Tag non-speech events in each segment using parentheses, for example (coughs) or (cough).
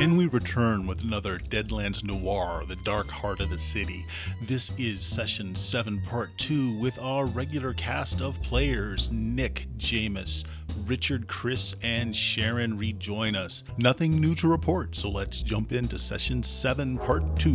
And we return with another Deadlands Noir, the dark heart of the city. This is session 7, part 2, with our regular cast of players Nick, Jameis, Richard, Chris, and Sharon rejoin us. Nothing new to report, so let's jump into session 7, part 2.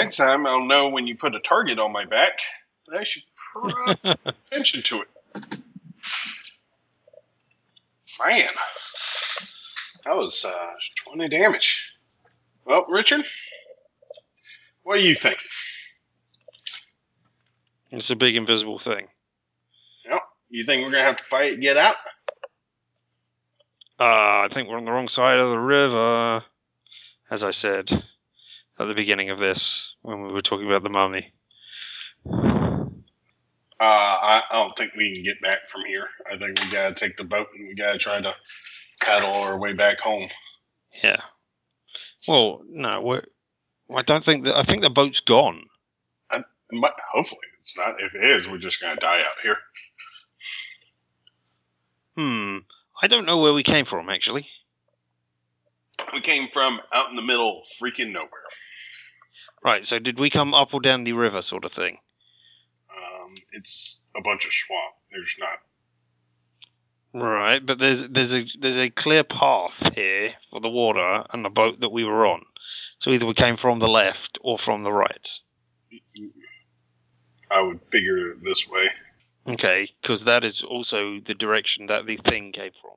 Next time I'll know when you put a target on my back. I should pay (laughs) attention to it. Man, that was uh, 20 damage. Well, Richard, what do you think? It's a big invisible thing. Yep. You think we're going to have to fight and get out? Uh, I think we're on the wrong side of the river, as I said at the beginning of this when we were talking about the mummy. Uh, I, I don't think we can get back from here. I think we gotta take the boat and we gotta try to paddle our way back home. Yeah. Well, no, we're, I don't think that. I think the boat's gone. It might- hopefully it's not. If it is, we're just gonna die out here. Hmm. I don't know where we came from actually. We came from out in the middle, freaking nowhere. Right. So did we come up or down the river, sort of thing? Um, it's a bunch of swamp. There's not. Right. But there's there's a there's a clear path here for the water and the boat that we were on. So either we came from the left or from the right. I would figure it this way. Okay, because that is also the direction that the thing came from.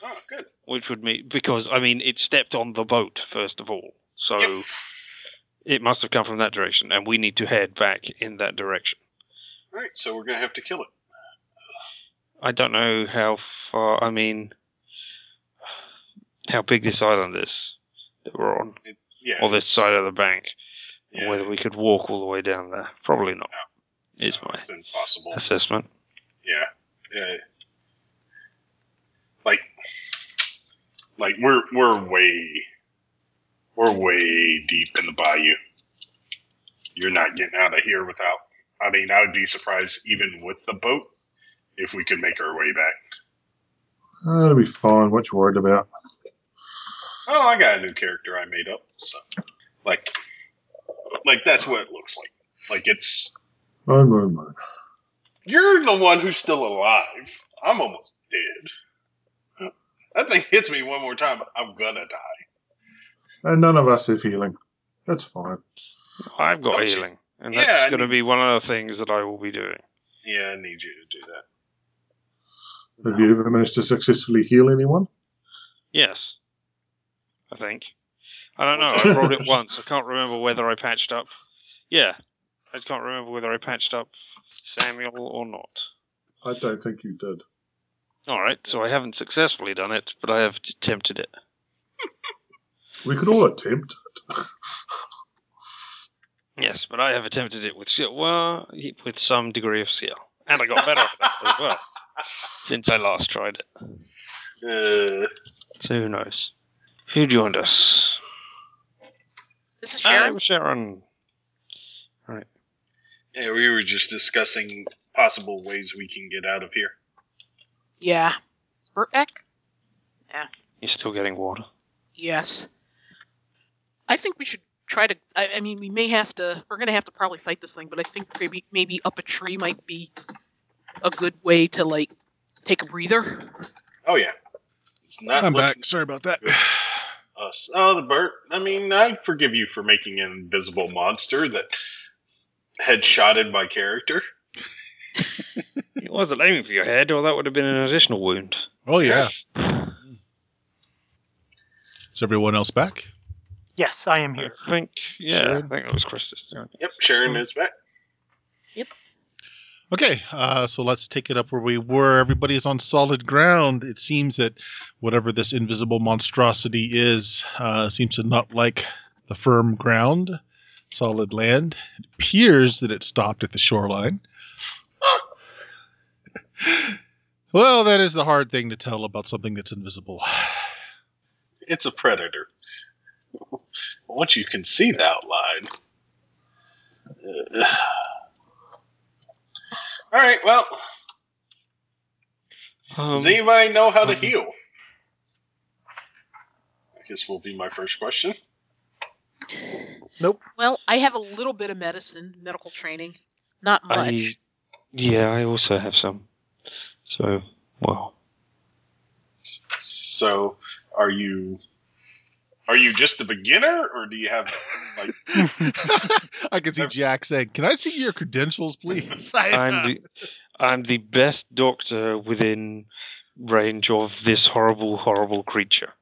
Oh, good. which would mean because I mean it stepped on the boat first of all, so Yep. It must have come from that direction, and we need to head back in that direction. All right, so we're gonna have to kill it. I don't know how far. I mean, how big this island is that we're on, Yeah. or this side of the bank, Yeah, whether we could walk all the way down there. Probably not. Is no, my impossible. assessment. Yeah. Yeah. Like, like we're we're way we're way deep in the bayou. You're not getting out of here without. I mean, I would be surprised even with the boat if we could make our way back. That'll be fine. What you worried about? Oh, I got a new character I made up. So, like, like that's what it looks like. Like it's Moan, moan, moan. you're the one who's still alive. I'm almost dead. That thing hits me one more time, I'm gonna die. And none of us have healing. That's fine. I've got Don't you- healing, and Yeah, that's I going to be one of the things that I will be doing. Yeah, I need you to do that. Have you ever managed to successfully heal anyone? Yes, I think. I don't know. (laughs) I that? rolled it once. I can't remember whether I patched up. Yeah, I can't remember whether I patched up Samuel or not. I don't think you did. All right, so I haven't successfully done it, but I have attempted it. (laughs) We could all attempt it. Yes, but I have attempted it with skill. Well, with some degree of skill, and I got better at that as well since I last tried it. Uh, So who knows? Who joined us? This is Sharon. I'm Sharon. yeah, we were just discussing possible ways we can get out of here. yeah. Is Bert back? You're still getting water. Yes. I think we should try to. I, I mean, we may have to. We're going to have to probably fight this thing, but I think maybe maybe up a tree might be a good way to like take a breather. Oh yeah, it's not. I'm back. Sorry about that. Us. Oh, the Bert. I mean, I forgive you for making an invisible monster that headshotted my character. (laughs) It wasn't aiming for your head, or that would have been an additional wound. Oh yeah. Is everyone else back? Yes, I am here. I here. think, yeah, Sharon? I think it was Christus. doing it. Yep, Sharon is back. Yep. Okay, uh, so let's take it up where we were. Everybody's on solid ground. It seems that whatever this invisible monstrosity is uh, seems to not like the firm ground, solid land. It appears that it stopped at the shoreline. (laughs) Well, that is the hard thing to tell about something that's invisible. (sighs) It's a predator. Once you can see the outline. Uh, (sighs) all right. Well, Um, does anybody know how to um, heal? I guess will be my first question. Nope. Well, I have a little bit of medicine, medical training. Not much. I, yeah, I also have some. So, well, So, are you are you just a beginner, or do you have like? (laughs) I can see Jack saying, "Can I see your credentials, please?" (laughs) I'm uh, the I'm the best doctor within range of this horrible, horrible creature.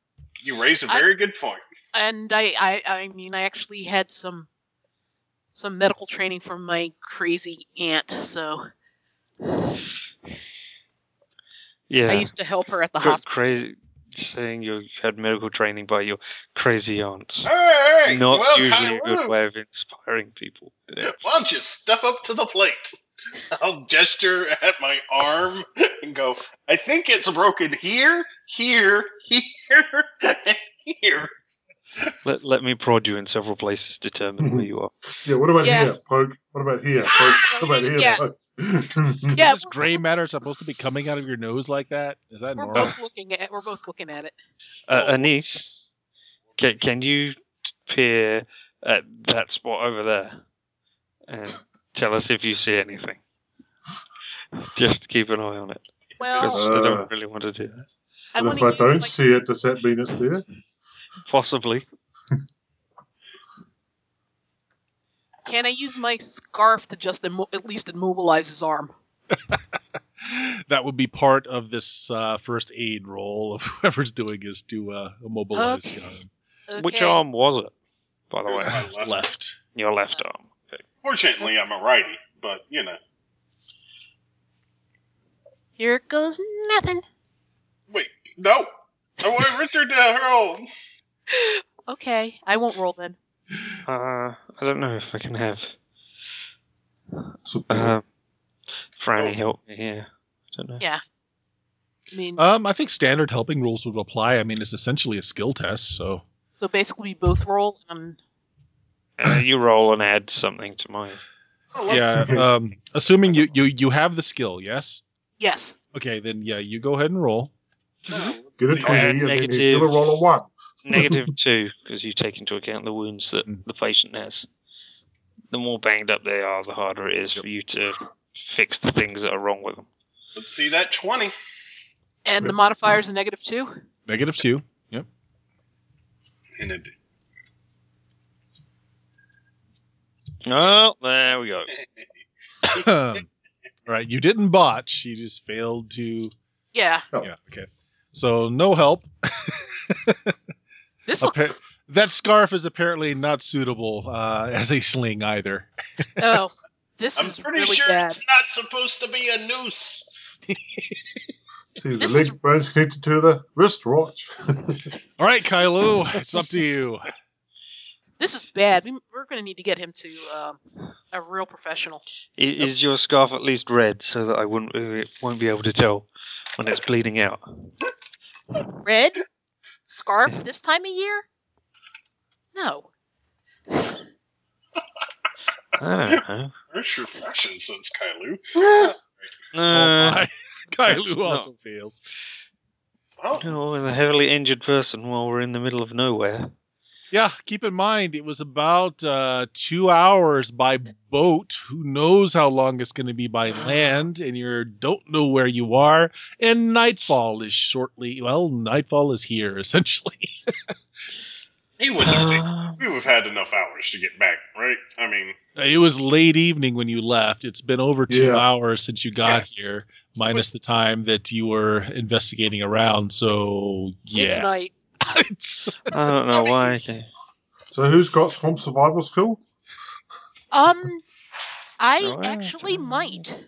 You raise a very good point. and I, I, I mean, I actually had some, some medical training from my crazy aunt. So Yeah, I used to help her at the Cra- hospital. crazy. Saying you had medical training by your crazy aunts. All right. Not well, usually a Kyle, good way of inspiring people. (laughs) Why don't you step up to the plate? (laughs) I'll gesture at my arm and go, I think it's broken here, here, here, and (laughs) here. Let, let me prod you in several places, to determine where mm-hmm. you are. Yeah, what about Yeah. here, Poke? What about here, Poke? Ah, what about here, Yeah. Poke? (laughs) Yeah, is this gray matter supposed to be coming out of your nose like that? Is that We're normal? both looking at. We're both looking at it. Uh, Anise, can, can you peer at that spot over there and tell us if you see anything? (laughs) Just keep an eye on it. Well, I Uh, don't really want to do that. I if I don't my, see it, does that mean it's there? Possibly. Can I use my scarf to just immo- at least immobilize his arm? (laughs) that would be part of this uh, first aid roll of (laughs) whoever's doing is to uh, immobilize Okay. the arm. Okay. Which arm was it, by the way? left. left. Your left arm. Okay. Fortunately, I'm a righty, but you know. Here goes nothing. Wait, no. I want Richard to roll. (laughs) Okay, I won't roll then. Uh, I don't know if I can have Support. uh, Franny Oh. help me here. I don't know. Yeah. I mean, Um, I think standard helping rules would apply. I mean, it's essentially a skill test, so so basically we both roll. and Uh, you roll and add something to mine. Oh, yeah. Um, assuming you, you you have the skill, yes. yes. Okay, then yeah, you go ahead and roll. Get a See, 20 add and then you negative. give a roll of 1. Negative (laughs) two, because you take into account the wounds that Mm. the patient has. The more banged up they are, the harder it is for you to fix the things that are wrong with them. Let's see that 20. And the modifier is a negative two. Negative two. Yep. And it, Oh, there we go. All (coughs) right, you didn't botch. You just failed to. Yeah. Oh. Yeah. Okay. So no help. (laughs) This looks. Appa- that scarf is apparently not suitable uh, as a sling either. (laughs) oh, this I'm is pretty really sure bad. it's not supposed to be a noose. (laughs) See, the leg is- bone's connected to the wristwatch. (laughs) All right, Kailu, it's up to you. This is bad. We, we're going to need to get him to um, a real professional. I- Is your scarf at least red so that I wouldn't uh, won't be able to tell when it's bleeding out? Red scarf (laughs) this time of year? No. I don't (laughs) know. Where's your fashion sense, Kailu? (laughs) Uh, oh, that's Kailu not- also fails. Oh, no, I'm a heavily injured person while we're in the middle of nowhere. Yeah, keep in mind it was about uh, two hours by boat. Who knows how long it's going to be by (gasps) land, and you don't know where you are. And nightfall is shortly. Well, nightfall is here (laughs) essentially. he wouldn't have taken. Um, We would have had enough hours to get back, right? I mean, It was late evening when you left. It's been over two Yeah. hours since you got here, minus the time that you were investigating around. So yeah, It's yeah, night. It's- I don't know why. Okay. so who's got swamp survival skill? Um, I yeah, actually it's, might.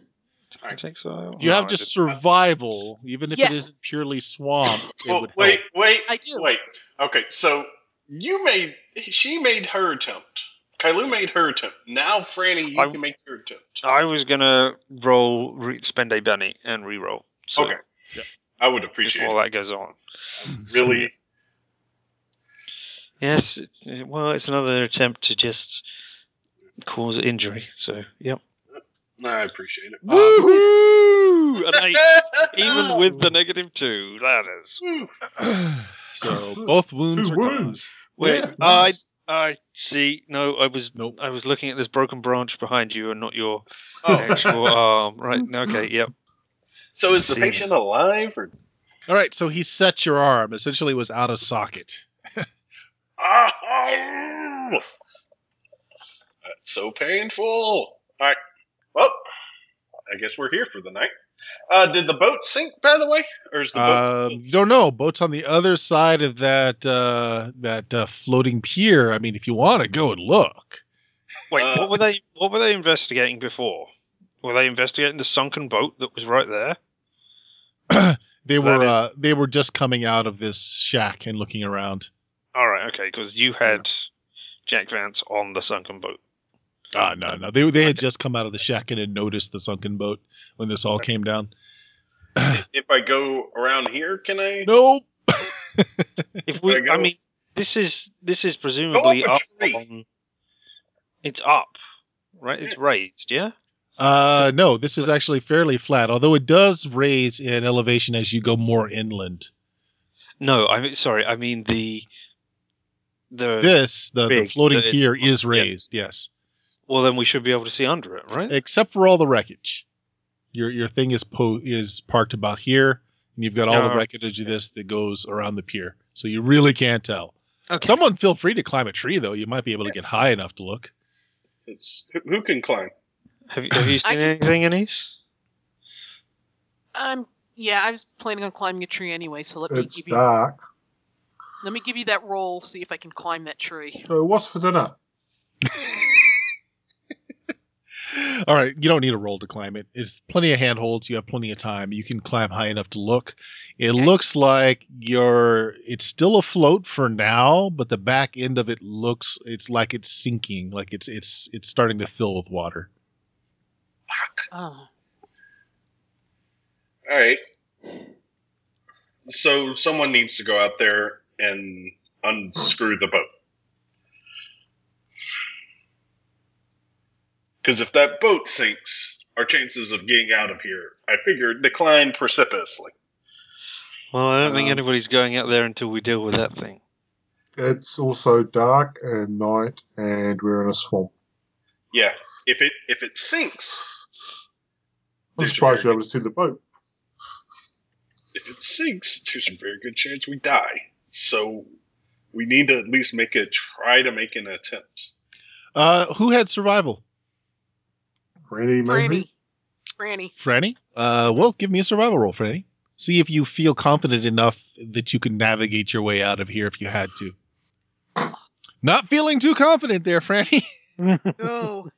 I think so. you No, have I just didn't. survival, even if Yes. it isn't purely swamp. It well, would wait, help. wait, I do. wait. Okay, so you made she made her attempt. Kailu made her attempt. Now, Franny, you I- can make your attempt. I was gonna roll re- spend a Benny and re-roll. So okay. I would Just appreciate while it. that goes on. Really, Yes. Well, it's another attempt to just cause injury. So, yep. I appreciate it. Woohoo! Um, (laughs) An eight, even (laughs) with the negative two. That is. (clears throat) so (laughs) both wounds Two are gone. wounds. Wait, Yeah, I. I see. No, I was Nope. I was looking at this broken branch behind you and not your Oh, actual arm. Right. Okay. Yep. so is the patient alive or? All right, so he set your arm. Essentially, was out of socket. Ah, (laughs) That's so painful. All right. Well, I guess we're here for the night. Uh, did the boat sink, by the way, or is the boat? You don't know. Boat's on the other side of that uh, that uh, floating pier. I mean, if you want to go and look, Wait. Uh, what were they? What were they investigating before? Were they investigating the sunken boat that was right there? (clears throat) they were is- uh, they were just coming out of this shack and looking around. All right. Okay. Because you had Jack Vance on the sunken boat. Ah, no, no, they they had just come out of the shack and had noticed the sunken boat when this all came down. if I go around here, can I? Nope. If we, There you I mean, this is this is presumably up up a tree. on. It's up, right? It's raised, yeah. Uh, no, this is actually fairly flat, although it does raise in elevation as you go more inland. No, I mean, sorry, I mean the the. This, the, the floating the- pier, is yeah. raised, yes, well, then we should be able to see under it, right? except for all the wreckage. Your your thing is po- is parked about here, and you've got all the Yeah. wreckage of this that goes around the pier, so you really can't tell. Okay. Someone feel free to climb a tree, though. You might be able to get high enough to look. It's, who, who can climb? Have you, have you (laughs) I seen can- anything, Anise? Um, yeah, I was planning on climbing a tree anyway, so let me It's give you dark. Let me give you that roll, see if I can climb that tree. So what's for dinner? (laughs) All right, you don't need a roll to climb it. It's plenty of handholds. You have plenty of time. You can climb high enough to look. It Okay. looks like you're. It's still afloat for now, but the back end of it looks. It's like it's sinking. Like it's it's it's starting to fill with water. Fuck. Oh. All right. So someone needs to go out there and unscrew the boat. Because if that boat sinks, our chances of getting out of here, I figure, decline precipitously. Well, I don't think Um, anybody's going out there until we deal with that thing. It's also dark and night, and we're in a swamp. Yeah, if it if it sinks, I'm surprised you're able to see the boat. if it sinks, there's a very good chance we die. So we need to at least make a try to make an attempt. Uh, who had survival? Franny, maybe? Franny. Franny. Franny. Uh, well, give me a survival roll, Franny. See if you feel confident enough that you can navigate your way out of here if you had to. Not feeling too confident there, Franny. (laughs) No.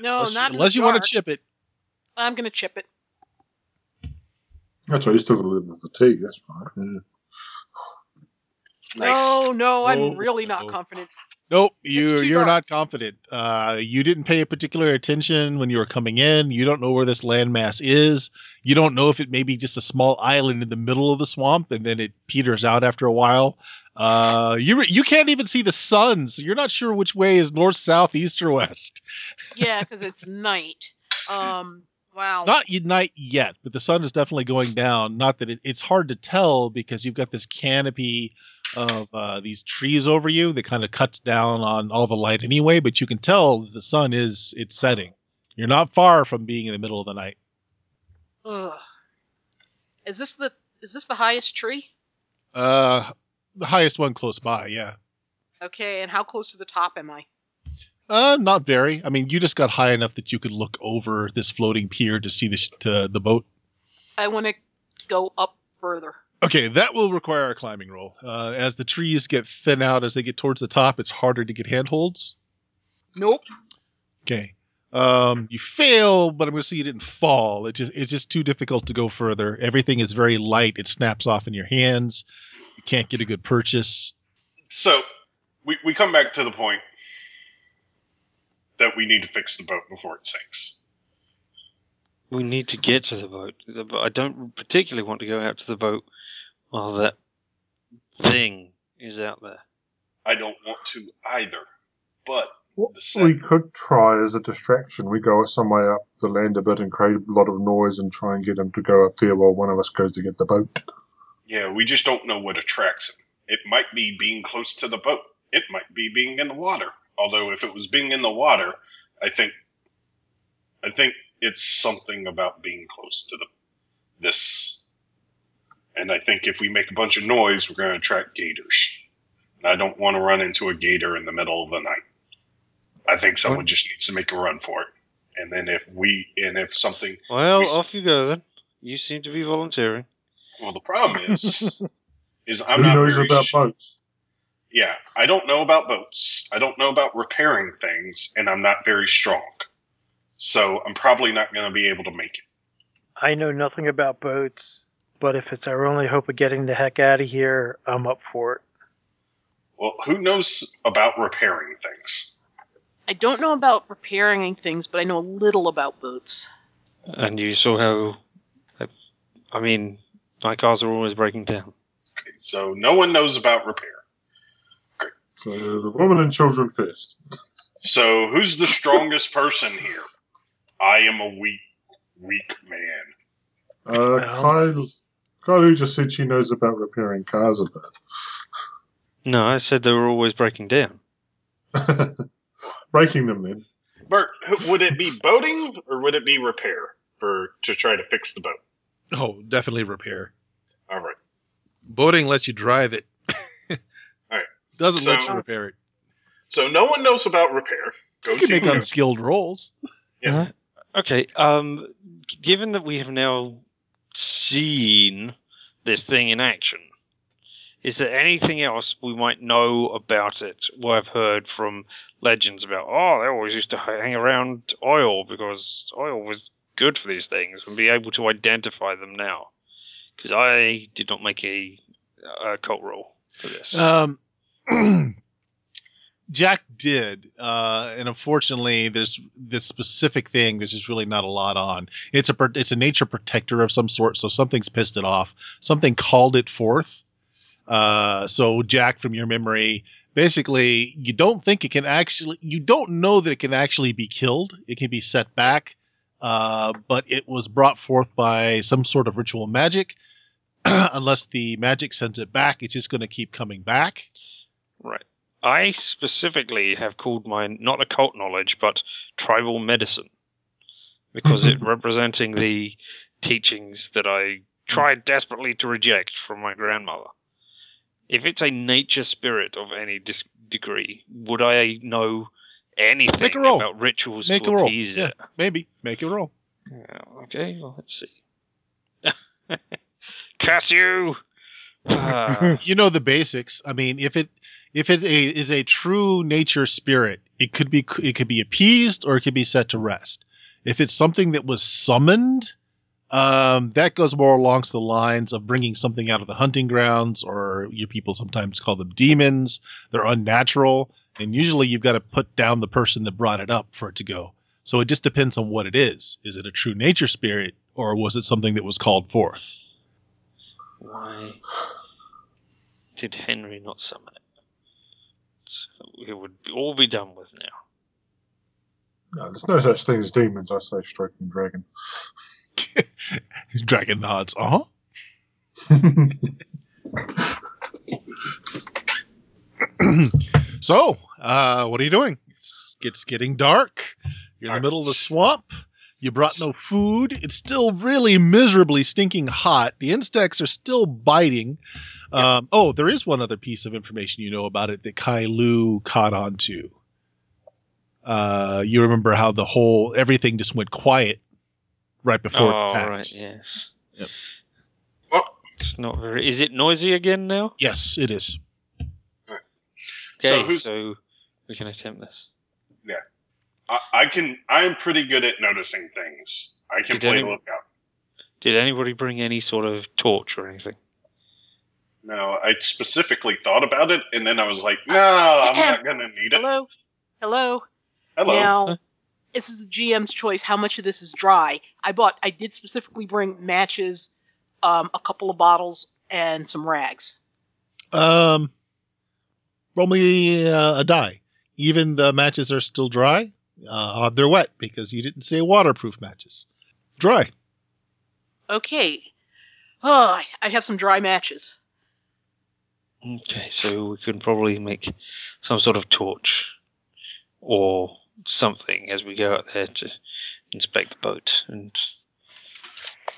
No, unless not unless the you want to chip it. I'm gonna chip it. That's right, you still got a little fatigue, that's right. Yeah. Nice. No, no, I'm No, really not no. confident. Nope, you you're dark. not confident. Uh, you didn't pay a particular attention when you were coming in. You don't know where this landmass is. You don't know if it may be just a small island in the middle of the swamp, and then it peters out after a while. Uh, you re- you can't even see the sun, so you're not sure which way is north, south, east, or west. Yeah, because (laughs) it's night. Um. Wow. It's not y- night yet, but the sun is definitely going down. Not that it, it's hard to tell because you've got this canopy of uh, these trees over you that kind of cuts down on all the light anyway. But you can tell the sun is it's setting. You're not far from being in the middle of the night. Ugh. Is this the is this the highest tree? Uh, the highest one close by, yeah. Okay, and how close to the top am I? Uh, not very. I mean, you just got high enough that you could look over this floating pier to see the sh- to the boat. I want to go up further. Okay, that will require a climbing roll. Uh, as the trees get thin out as they get towards the top, it's harder to get handholds. Nope. Okay. Um, you fail, but I'm going to say you didn't fall. It just it's just too difficult to go further. Everything is very light. It snaps off in your hands. You can't get a good purchase. So we, we come back to the point. that we need to fix the boat before it sinks. We need to get to the boat. The bo- I don't particularly want to go out to the boat while that thing is out there. I don't want to either. But What The we could try as a distraction, we go somewhere up the land a bit and create a lot of noise and try and get him to go up there while one of us goes to get the boat. yeah, we just don't know what attracts him. It might be being close to the boat. It might be being in the water. Although if it was being in the water, I think I think it's something about being close to the this. And I think if we make a bunch of noise, we're going to attract gators. And I don't want to run into a gator in the middle of the night. I think someone just needs to make a run for it. And then if we and if something Well, We- off you go then. You seem to be volunteering. well the problem is (laughs) is I'm Who not knows very, about boats? Yeah, I don't know about boats. I don't know about repairing things, and I'm not very strong. So I'm probably not going to be able to make it. I know nothing about boats, but if it's our only hope of getting the heck out of here, I'm up for it. Well, who knows about repairing things? I don't know about repairing things, but I know a little about boats. And you saw how. I mean, my cars are always breaking down. So no one knows about repair. So the women and children first. So who's the strongest person here? I am a weak, weak man. Uh, No. Kyle, Kyle just said she knows about repairing cars a bit. No, I said they were always breaking down. (laughs) Breaking them then. Bert, would it be boating or would it be repair for to try to fix the boat? Oh, definitely repair. All right. Boating lets you drive it. (laughs) Alright. Doesn't let you repair it. So no one knows about repair. Go You can make to unskilled rolls. Yeah. Uh, okay. Um, given that we have now seen this thing in action, is there anything else we might know about it? Or have heard from legends about? Oh, they always used to hang around oil because oil was good for these things, and be able to identify them now. Because I did not make a, a cult roll for this. Um, (clears throat) (clears throat) Jack did, uh, and unfortunately, there's this specific thing. There's just really not a lot on. It's a it's a nature protector of some sort, so something's pissed it off. Something called it forth. Uh, so Jack, from your memory, basically, you don't think it can actually, you don't know that it can actually be killed. It can be set back, uh, but it was brought forth by some sort of ritual magic. (clears throat) Unless the magic sends it back, it's just going to keep coming back. Right. I specifically have called mine not occult knowledge, but tribal medicine, because it (laughs) representing the teachings that I tried desperately to reject from my grandmother. If it's a nature spirit of any dis- degree, would I know anything Make a roll. about rituals Make to a roll. appease Yeah, it? maybe make a roll. Yeah, okay, well, let's see. (laughs) Curse (laughs) you! Ah, You know the basics. I mean, if it if it a, is a true nature spirit, it could be it could be appeased or it could be set to rest. If it's something that was summoned, um, that goes more along the lines of bringing something out of the hunting grounds, or your people sometimes call them demons. They're unnatural, and usually you've got to put down the person that brought it up for it to go. So it just depends on what it is. Is it a true nature spirit, or was it something that was called forth? Why (sighs) did Henry not summon it? So it would all be done with now. No, there's no such thing as demons, I say, stroking dragon. (laughs) Dragon nods. Uh huh. So, uh, what are you doing? It's, it's getting dark. You're in the middle of the swamp. You brought no food. It's still really miserably stinking hot. The insects are still biting. Um, oh, there is one other piece of information you know about it that Kai Lu caught on to. Uh, you remember how the whole everything just went quiet right before oh, it attacked. right, yes. Yep. Well, It's not very. Is it noisy again now? Yes, it is. So Okay, who- so, we can attempt this. I, I can. I'm pretty good at noticing things. I can Did play any- lookout. Did anybody bring any sort of torch or anything? No, I specifically thought about it, and then I was like, no, I'm not going to need it. Hello, hello. Hello. Now, this is the GM's choice. How much of this is dry? I bought. I did specifically bring matches, um, a couple of bottles, and some rags. Um, roll me uh, a die. Even the matches are still dry. Uh, they're wet because you didn't say waterproof matches. Dry. Okay. Oh, I- I have some dry matches. Okay, so we can probably make some sort of torch or something as we go out there to inspect the boat. And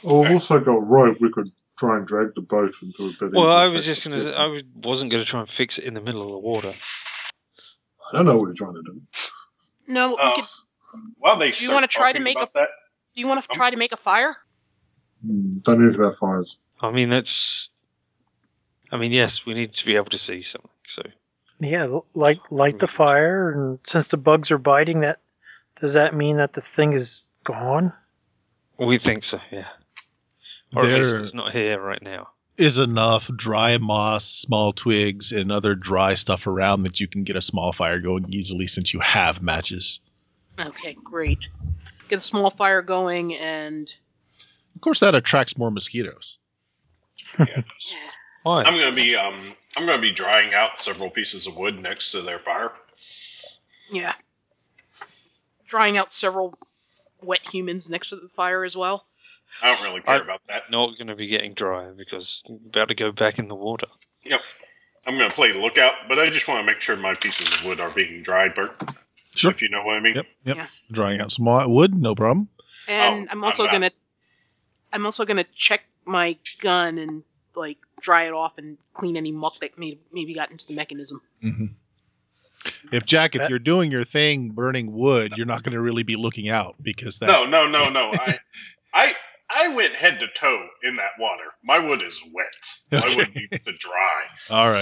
Oh, we've also got rope. We could try and drag the boat into a bit. well, I was just gonna. I was- wasn't gonna try and fix it in the middle of the water. I don't know what you're trying to do. No, we Uh, could, while they Do you wanna try to make a- that, do you want to um, try to make a fire? Hmm, don't know about fires. I mean, that's. I mean, yes, we need to be able to see something. So Yeah, light light the fire, and since the bugs are biting, that does that mean that the thing is gone? we think so, yeah. Or at least it's not here right now. Is enough dry moss, small twigs, and other dry stuff around that you can get a small fire going easily since you have matches. Okay, great. Get a small fire going, and Of course, that attracts more mosquitoes. yeah, (laughs) Why? I'm gonna be um I'm gonna be drying out several pieces of wood next to their fire. yeah, drying out several wet humans next to the fire as well. I don't really care I- about that. not going to be getting dry because we're about to go back in the water. Yep. I'm gonna play lookout, but I just want to make sure my pieces of wood are being dried, Bert. Sure. If you know what I mean. Yep, yep. Yeah. Drying out some wood, no problem. And Oh, I'm also gonna, I'm also gonna check my gun and like dry it off and clean any muck that may maybe got into the mechanism. hmm If Jack, if That- you're doing your thing, burning wood, you're not going to really be looking out because that. No, no, no, no. (laughs) I, I, I went head to toe in that water. My wood is wet. My wood Okay. needs to dry. All right.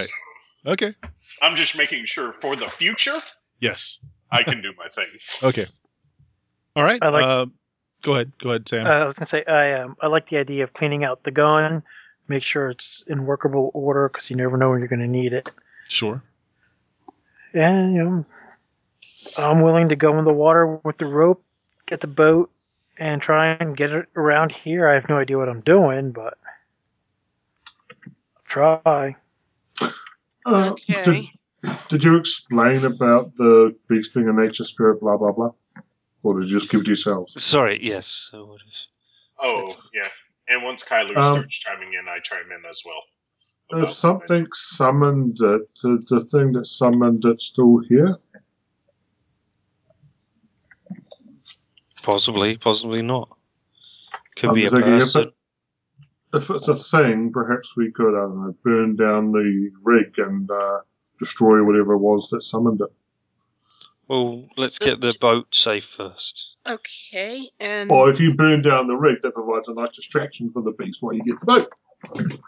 So Okay. I'm just making sure for the future Yes. I can do my thing. Okay. All right. I like- uh, go ahead. Go ahead, Sam. Uh, I was gonna say I um, I like the idea of cleaning out the gun, make sure it's in workable order because you never know when you're gonna need it. sure. And you know, I'm willing to go in the water with the rope, get the boat, and try and get it around here. I have no idea what I'm doing, but I'll try. Uh, Okay. did, did you explain about the beast being a nature spirit, blah, blah, blah? Or did you just keep it to yourselves? Sorry, yes. So what is? Oh, yeah. And once Kylu Um, starts chiming in, I chime in as well. If something summoned it, the, the thing that summoned it still here? Possibly, possibly not. Could I'm be a thinking if person. it- If it's a thing, perhaps we could, I don't know, burn down the rig and uh, destroy whatever it was that summoned it. Well, let's get the boat safe first. Okay, and Or if you burn down the rig, that provides a nice distraction for the beast while you get the boat.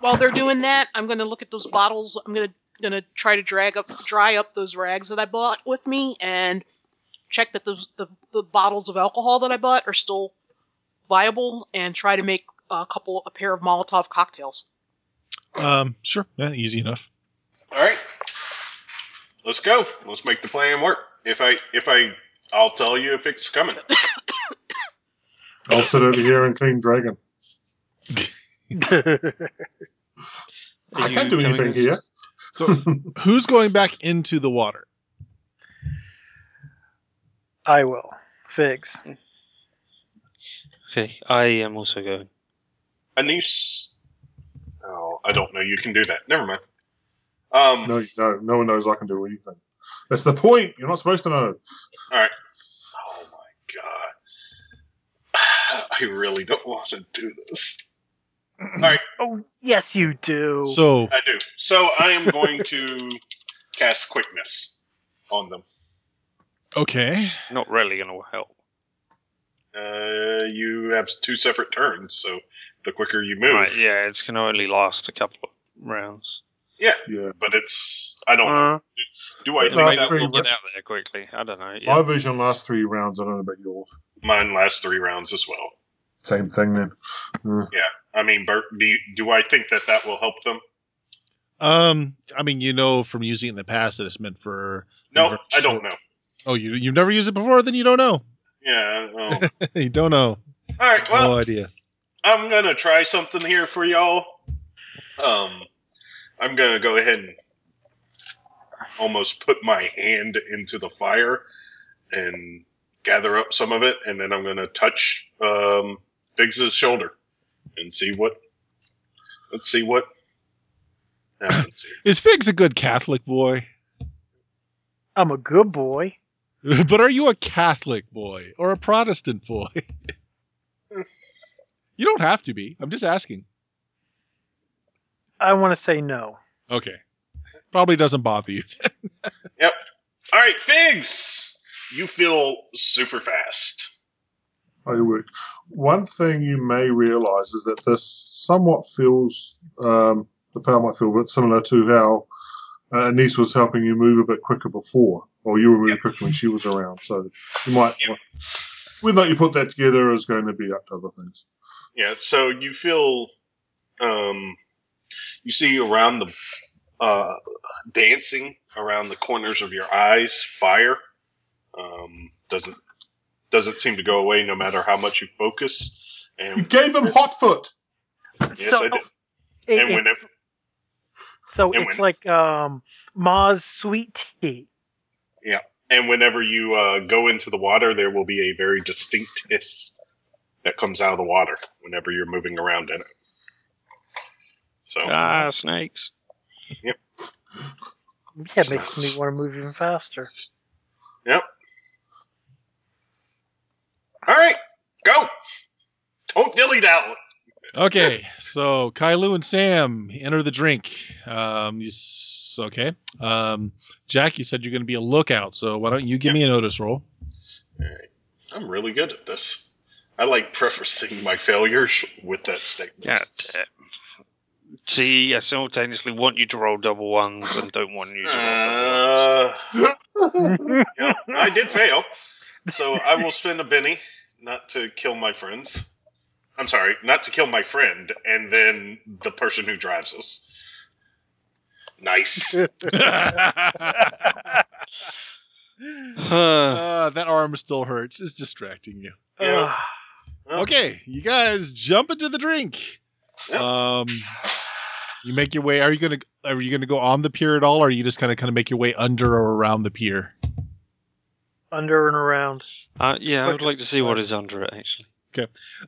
while they're doing that, I'm gonna look at those bottles. I'm gonna gonna try to drag up, dry up those rags that I bought with me, and check that those the, the bottles of alcohol that I bought are still viable, and try to make a couple, a pair of Molotov cocktails. Um, sure. Yeah, easy enough. All right. Let's go. Let's make the plan work. If I, if I, I'll tell you if it's coming. (coughs) I'll sit over here and clean dragon. Are (laughs) I you can't do anything with- here. So, who's going back into the water? I will. Figs. Okay, I am also going. Anise. Oh, I don't know. You can do that. Never mind. Um, No, no, no one knows I can do anything. That's the point. You're not supposed to know. All right. Oh my god. (sighs) I really don't want to do this. Alright, (clears throat) Oh, yes, you do. So, I do. So I am going to (laughs) cast quickness on them. Okay. Not really going to help. Uh, you have two separate turns, so the quicker you move. Right, yeah, it's going to only last a couple of rounds. Yeah. yeah. But it's. I don't know. Uh, Do I Last think that three we'll get rounds. out there quickly. I don't know. My Yeah. vision lasts three rounds. I don't know about yours. mine lasts three rounds as well? Same thing then. Mm. I mean, Bert, do, you, do I think that that will help them? Um, I mean, you know from using it in the past that it's meant for. No, very I don't know. Oh, you you've never used it before? Then you don't know. Yeah. Well, (laughs) you don't know. all right. Well, no idea. I'm gonna try something here for y'all. Um, I'm gonna go ahead and almost put my hand into the fire and gather up some of it, and then I'm gonna touch um, Figs's shoulder and see what. Let's see what happens here. (clears throat) Is Figs a good Catholic boy? I'm a good boy. (laughs) but are you a Catholic boy or a Protestant boy? (laughs) you don't have to be. I'm just asking. I want to say no. Okay. Probably doesn't bother you. (laughs) Yep. All right, Figs, you feel super fast. Oh, you would. One thing you may realise is that this somewhat feels, um, the power might feel a bit similar to how uh, Anise was helping you move a bit quicker before, or you were moving cooking when she was around. So you might, whether or not you put that together is going to be up to other things. Yeah, so you feel, um, you see around the, uh, dancing around the corners of your eyes, fire. Um, doesn't doesn't seem to go away no matter how much you focus. And you gave him hot foot. yes, so did. it- And when it's, so and it's when- like um, Ma's sweet tea. And whenever you uh, go into the water, there will be a very distinct hiss that comes out of the water whenever you're moving around in it. So Ah, snakes. Yep. Yeah, it makes me want to move even faster. Yep. All right, go. Don't dilly dally. Okay. So Kailu and Sam enter the drink. Um, you s- okay. Um, Jack, you said you're going to be a lookout. So why don't you give me a notice roll? I'm really good at this. I like prefacing my failures with that statement. God damn. See, I simultaneously want you to roll double ones and don't want you to roll double ones. Uh, (laughs) (laughs) yeah, I did fail, so I will spend a Benny not to kill my friends. I'm sorry, not to kill my friend, and then the person who drives us. Nice. (laughs) Uh, that arm still hurts. It's distracting you. Yeah. Ugh. Okay, you guys jump into the drink. Yep. Um, you make your way. Are you gonna Are you gonna go on the pier at all, or are you just kind of kind of make your way under or around the pier? Under and around. Uh, yeah, I would like to see what is under it, actually.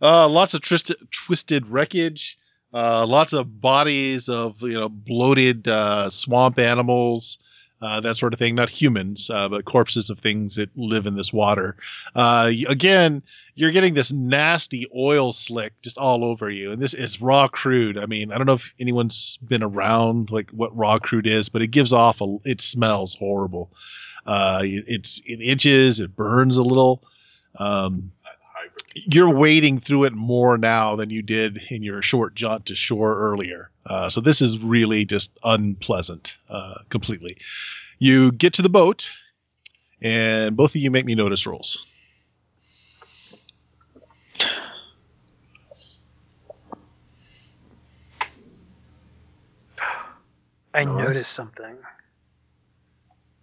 Uh, lots of twisted wreckage. Uh, lots of bodies of you know bloated uh, swamp animals. Uh, that sort of thing. Not humans, uh, but corpses of things that live in this water. Uh, again, you're getting this nasty oil slick just all over you, and this is raw crude. I mean, I don't know if anyone's been around like what raw crude is, but it gives off a. It smells horrible. It- it's it itches. It burns a little. Um, you're wading through it more now than you did in your short jaunt to shore earlier. Uh, so this is really just unpleasant, uh, completely. You get to the boat, and both of you make me notice rolls. I noticed something.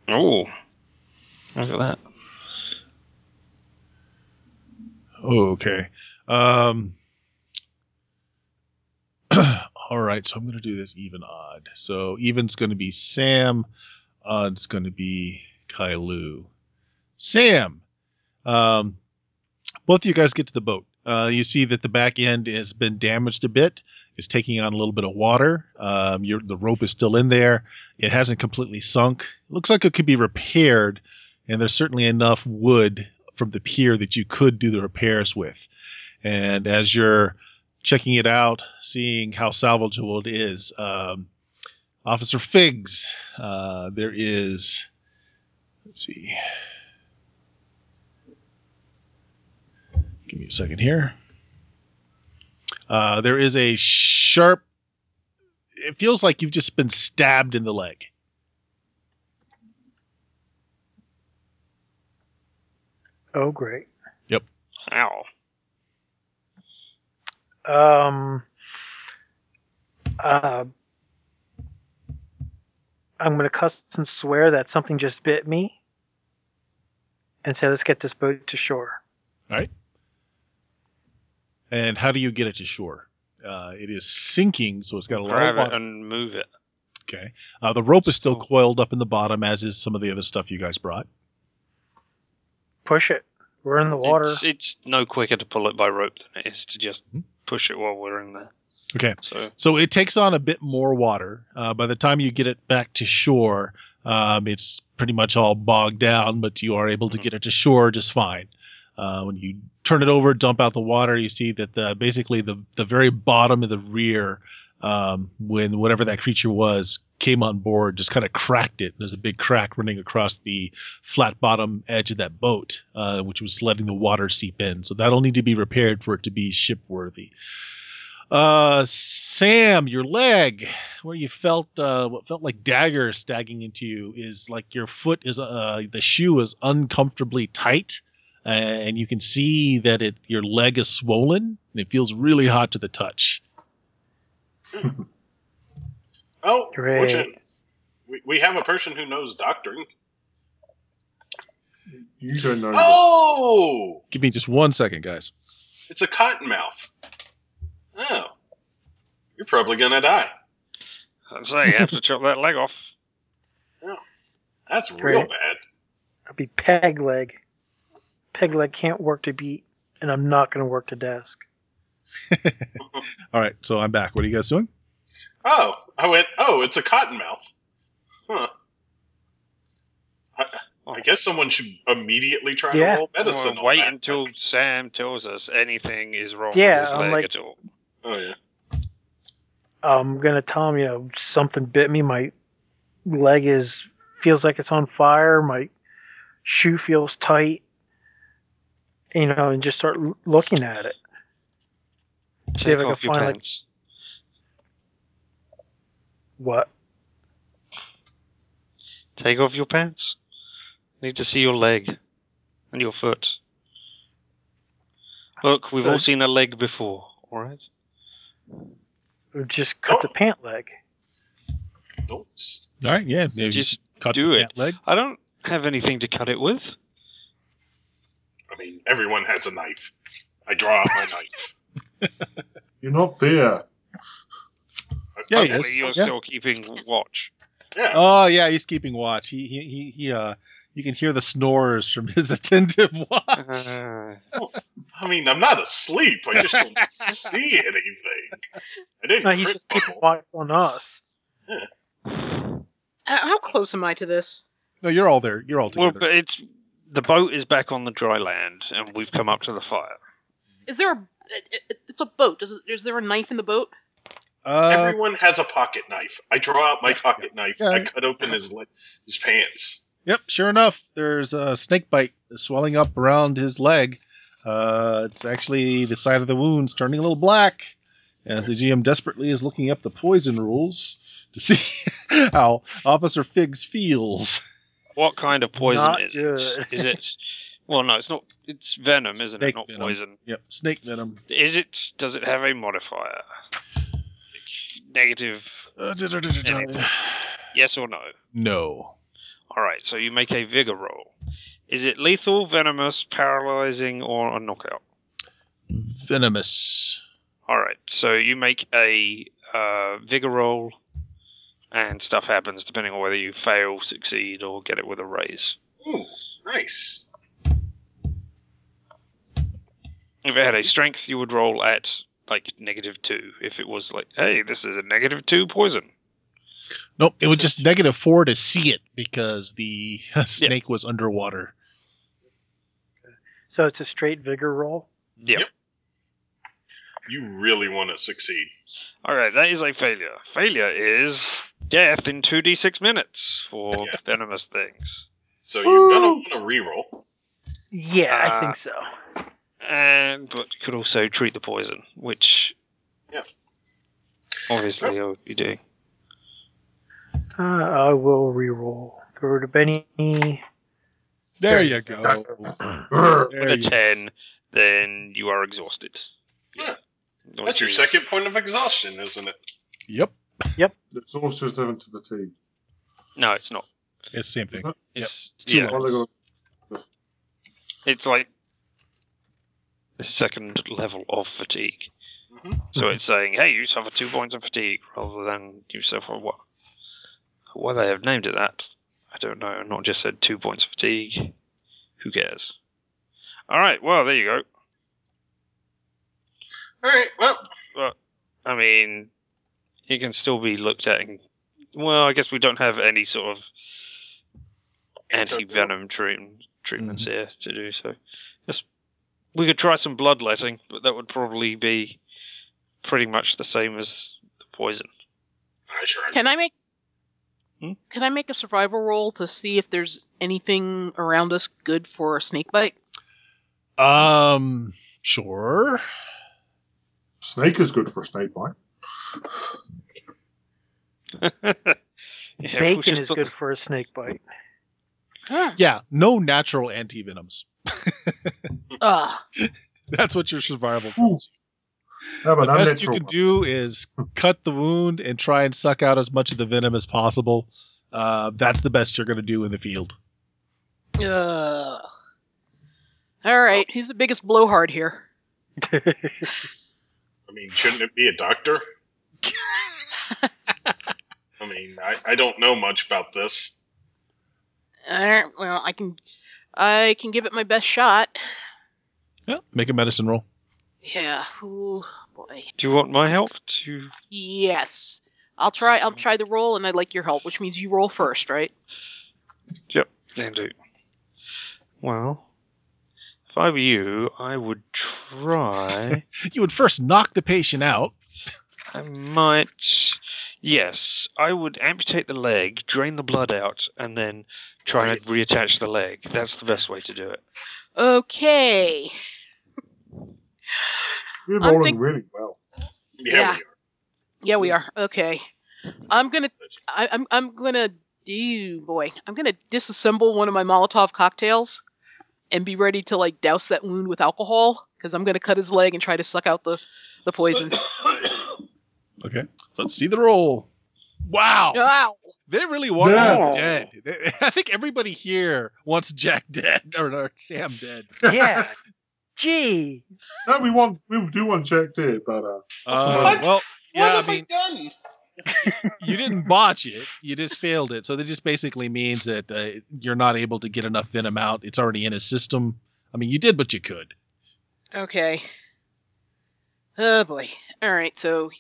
Oh, look at that. Oh, okay. Um, (clears throat) all right, so I'm going to do this even odd. So even's going to be Sam, odd's going to be Kailu. Sam, um, both of you guys get to the boat. Uh, you see that the back end has been damaged a bit. It's taking on a little bit of water. Um, the rope is still in there. It hasn't completely sunk. It looks like it could be repaired, and there's certainly enough wood from the pier that you could do the repairs with. And as you're checking it out, seeing how salvageable it is, um, Officer Figs, uh, there is, let's see. Give me a second here. Uh, there is a sharp, it feels like you've just been stabbed in the leg. Oh, great. Yep. Ow. Um. Uh. I'm gonna cuss and swear that something just bit me. and say, let's get this boat to shore. All right. And how do you get it to shore? Uh, it is sinking, so it's got a lot Grab of it water. and move it. Okay. Uh, the rope is still coiled up in the bottom, as is some of the other stuff you guys brought. Push it. We're in the water. It's, it's no quicker to pull it by rope than it is to just Mhm. push it while we're in there. Okay. So So it takes on a bit more water. Uh, by the time you get it back to shore, um, it's pretty much all bogged down, but you are able to get it to shore just fine. Uh, when you turn it over, dump out the water, you see that the, basically the, the very bottom of the rear, um, when whatever that creature was came on board, just kind of cracked it. There's a big crack running across the flat bottom edge of that boat, uh, which was letting the water seep in. So that'll need to be repaired for it to be ship worthy. Uh, Sam, your leg, where you felt uh, what felt like daggers stabbing into you, is like your foot is uh, the shoe is uncomfortably tight, and you can see that it your leg is swollen and it feels really hot to the touch. (laughs) Oh, Great. fortunate. We, we have a person who knows doctoring. You don't know. this. Oh, Give me just one second, guys. it's a cottonmouth. Oh, you're probably gonna die. I'd say you have to chop that leg off. (laughs) That's real bad. I'll be peg leg. Peg leg can't work to beat, and I'm not going to work to desk. (laughs) All right, so I'm back. What are you guys doing? Oh, I went. Oh, it's a cottonmouth. Huh. I, I guess someone should immediately try Yeah. to roll medicine. Well, on wait that. until Sam tells us anything is wrong Yeah, with his I'm leg like- at all. Oh yeah. I'm going to tell him, you know, something bit me. My leg is feels like it's on fire. My shoe feels tight. You know, and just start l- looking at it. See if Take I can off your find, like- pants. What? Take off your pants. Need to see your leg and your foot. Look, we've all seen a leg before, alright? Just cut the pant leg. Don't. s- All right, yeah, maybe Just cut do the it. pant leg. I don't have anything to cut it with. I mean, everyone has a knife. I draw out my (laughs) knife. You're not there. Yeah, Okay, he is. Hopefully you're Yeah. still keeping watch. Yeah. Oh yeah, he's keeping watch. He he he, he uh. You can hear the snores from his (laughs) attentive watch. Uh, I mean, I'm not asleep. I just don't (laughs) see anything. I didn't. No, he's just keeping watch on us. Uh, how close am I to this? No, you're all there. You're all well, together. but it's the boat is back on the dry land, and we've come up to the fire. Is there a? It, it, it's a boat. Is, is there a knife in the boat? Uh, Everyone has a pocket knife. I draw out my pocket knife. Yeah. I cut open his le- his pants. Yep, sure enough, there's a snake bite swelling up around his leg. Uh, it's actually the side of the wounds turning a little black as the GM desperately is looking up the poison rules to see (laughs) how Officer Figs feels. What kind of poison Not is good. it? Is it? Well, no, it's not. It's venom, isn't Snake it? Not venom. poison. Yep, snake venom. Is it? Does it have a modifier? Negative. Uh, da, da, da. Yes or no? No. All right. So you make a vigor roll. Is it lethal, venomous, paralyzing, or a knockout? Venomous. All right. So you make a uh, vigor roll, and stuff happens depending on whether you fail, succeed, or get it with a raise. Ooh, nice. If it had a strength, you would roll at like negative two. If it was like, hey, this is a negative two poison. Nope, it was just negative four to see it because the (laughs) snake was underwater. So it's a straight vigor roll. Yep. Yep. You really want to succeed. All right, that is a failure. Failure is death in 2d6 minutes for Yeah. venomous things. So you're gonna Woo! want to reroll. Yeah, I Uh, think so. And but you could also treat the poison, which Yeah. obviously I'll be doing. Uh, I will re-roll. Throw to Benny. There you go. Grr. There With a 10, then you are exhausted. Yeah. Which That's your is- second point of exhaustion, isn't it? Yep, Yep. It's also just having to fatigue. No, it's not. it's the same thing. Isn't it? It's, it's too yeah. low. Well, they got- it's like the second level of fatigue. Mhm. So it's saying, hey, you suffer two points of fatigue rather than you suffer what? Why they have named it that, I don't know. Not just said two points of fatigue. Who cares? All right, well, there you go. All right. Well, well I mean, it can still be looked at. And, well, I guess we don't have any sort of anti venom treatment, treatments here to do so. Yes, we could try some bloodletting, but that would probably be pretty much the same as the poison. I sure. Can I make? Hmm? Can I make a survival roll to see if there's anything around us good for a snake bite? Um, sure. Snake is good for a snake bite. (laughs) Yeah, Bacon is good for a snake bite. Huh. Yeah, no natural anti venoms. (laughs) Ugh. That's what your survival tells How you. about The best you unnatural? can do is (laughs) cut the wound and try and suck out as much of the venom as possible. Uh, that's the best you're going to do in the field. Ugh. All right. Who's the biggest blowhard here? (laughs) I mean, shouldn't it be a doctor? I mean, I, I don't know much about this. All right. Well, I can. I can give it my best shot. Yeah, make a medicine roll. Yeah. Ooh, boy. Do you want my help to? Yes. I'll try. I'll try the roll, and I'd like your help, which means you roll first, right? Yep, can do. Well, if I were you, I would try. (laughs) You would first knock the patient out. I might. Yes, I would amputate the leg, drain the blood out, and then try and reattach the leg. That's the best way to do it. Okay. You're rolling think- really well. Yeah, Yeah. we are. Yeah, we are. Okay. I'm gonna. I, I'm. I'm gonna. Ew, boy. I'm gonna disassemble one of my Molotov cocktails, and be ready to like douse that wound with alcohol because I'm gonna cut his leg and try to suck out the the poison. (coughs) Okay, let's see the roll. Wow, Wow. They really want Yeah. you dead. They- (laughs) I think everybody here wants Jack dead (laughs) or, or Sam dead. yeah. (laughs) Gee. No, we want we do want Jack dead, but uh, Uh, What? well, yeah, I have mean, done? you didn't botch it; you just failed it. So that just basically means that uh, you're not able to get enough venom out. It's already in his system. I mean, you did what you could. Okay. Oh boy. All right. So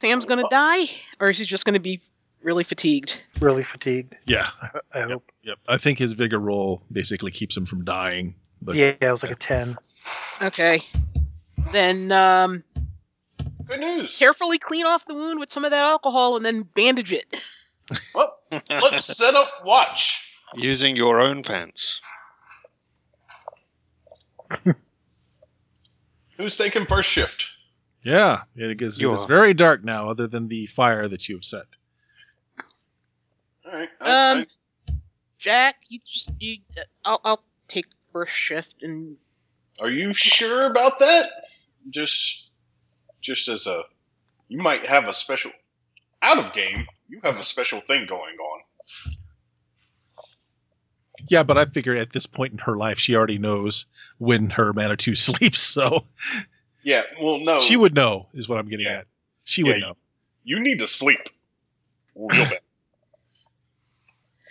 Sam's gonna die, or is he just gonna be really fatigued? Really fatigued. Yeah, I hope. yep. I think his vigor roll basically keeps him from dying. But Yeah, it was like a 10. Okay. Then um, Good news. carefully clean off the wound with some of that alcohol, and then bandage it. (laughs) Well, let's set up watch. Using your own pants. Who's taking first shift? yeah, it is, it You is very dark now, other than the fire that you have set. All right. I- Um, Jack, you just you. uh, I'll I'll take first shift and are you sure about that? Just, just as a, you might have a special, out of game. You have a special thing going on. Yeah, but I figure at this point in her life, she already knows when her Manitou (laughs) sleeps, so Yeah. Well, no. she would know, is what I'm getting Yeah. at. She would Yeah, know. You need to sleep. Real bad.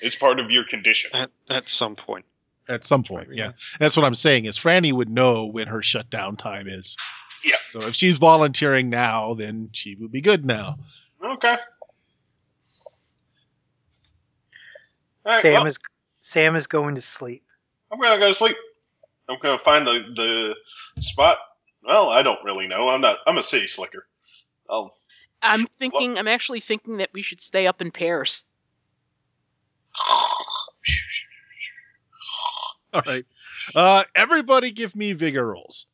It's part of your condition. At, at some point. At some point, yeah. That's what I'm saying is Franny would know when her shutdown time is. Yeah. So if she's volunteering now, then she would be good now. Okay. All right, Sam well, is Sam is going to sleep. I'm gonna go to sleep. I'm gonna find the the spot. Well, I don't really know. I'm not. I'm a city slicker. Oh, I'm thinking. I'm actually thinking that we should stay up in pairs. All right. Uh, everybody give me vigor rolls.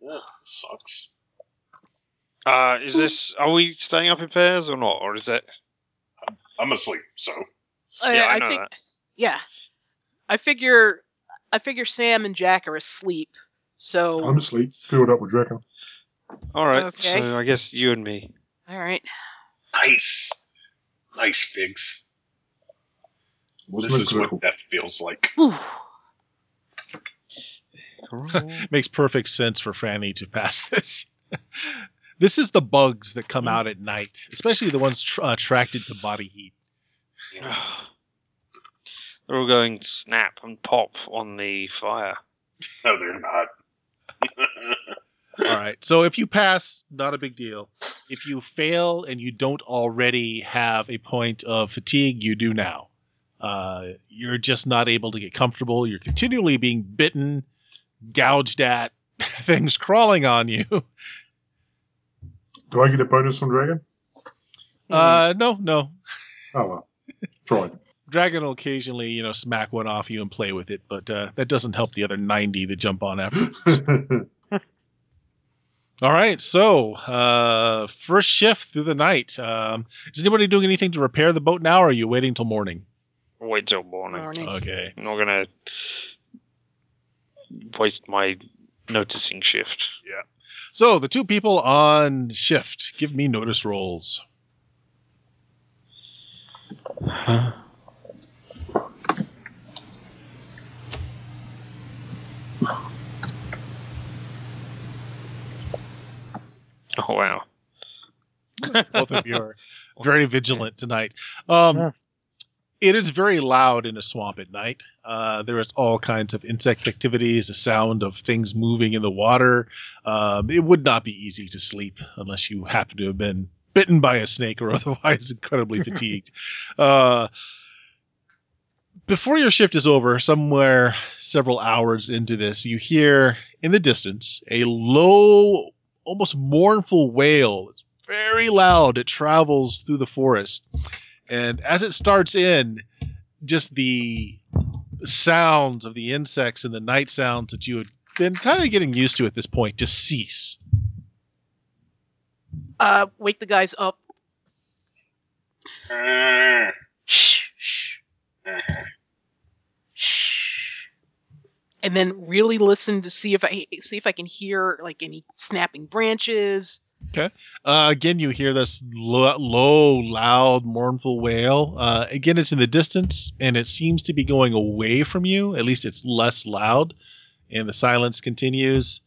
yeah, sucks. Uh, is this. Are we staying up in pairs or not? Or is it? I'm asleep. So I, Yeah, I I know think. that. Yeah, I figure. I figure Sam and Jack are asleep. So I'm asleep, filled up with drinking. Alright, Okay. so I guess you and me. all right. nice, nice figs. Wasn't this is critical? what death feels like. Makes perfect sense for Franny to pass (laughs) this. this is the bugs that come out at night, especially the ones tr- uh, attracted to body heat. They're all going snap and pop on the fire. No, they're not. All right. So if you pass, not a big deal. If you fail and you don't already have a point of fatigue, you do now. Uh, you're just not able to get comfortable. You're continually being bitten, gouged at, (laughs) things crawling on you. Do I get a bonus from Dragon? Uh, no, no. Oh well. Tried. Dragon will occasionally, you know, smack one off you and play with it, but uh, that doesn't help the other 90 that jump on after. (laughs) All right, so uh, first shift through the night. Um, is anybody doing anything to repair the boat now, or are you waiting till morning? Wait till morning. Morning. Okay. I'm not gonna waste my noticing shift. Yeah. So the two people on shift, give me notice rolls. Oh wow. Both of you are very vigilant tonight. Um, Yeah. It is very loud in a swamp at night. Uh, there is all kinds of insect activities, the sound of things moving in the water. Um, it would not be easy to sleep unless you happen to have been bitten by a snake or (laughs) otherwise incredibly (laughs) fatigued. Uh, before your shift is over, somewhere several hours into this, you hear in the distance a low, almost mournful wail. It's very loud. It travels through the forest. And as it starts in, just the sounds of the insects and the night sounds that you had been kind of getting used to at this point just cease. Uh, wake the guys up. Shh, shh. And then really listen to see if I see if I can hear like any snapping branches. Uh, again, you hear this lo- low, loud, mournful wail. Uh, again, it's in the distance, and it seems to be going away from you. At least it's less loud, and the silence continues.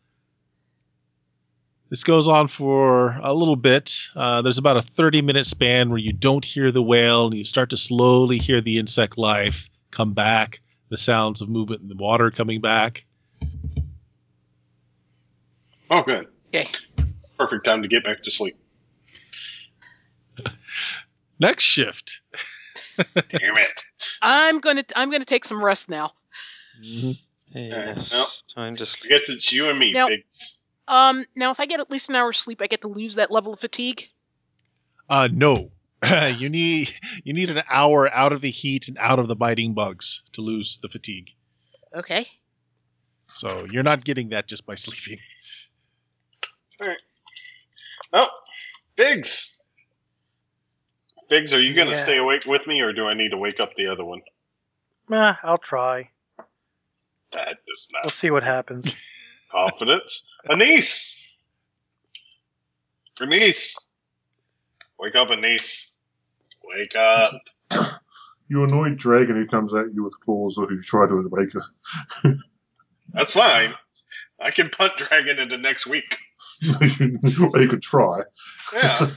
This goes on for a little bit. Uh, there's about a 30 minute span where you don't hear the wail, and you start to slowly hear the insect life come back, the sounds of movement in the water coming back. oh, good. Okay. Perfect time to get back to sleep. (laughs) Next shift. Damn it. I'm gonna I'm gonna take some rest now. Yes. Nope. Time to I guess it's you and me, Now- big. Um, now if I get at least an hour's sleep, I get to lose that level of fatigue. Uh, no. (laughs) you need you need an hour out of the heat and out of the biting bugs to lose the fatigue. Okay. So you're not getting that just by sleeping. Oh, Biggs. Biggs, are you going to Yeah. stay awake with me, or do I need to wake up the other one? Nah, I'll try. That does not. We'll not see what happens. (laughs) confidence. Anise. Anise. Wake up, Anise. Wake up. (coughs) You annoyed dragon who comes at you with claws or who try to wake her. (laughs) That's fine. I can punt Dragon into next week. Or you could try. Yeah,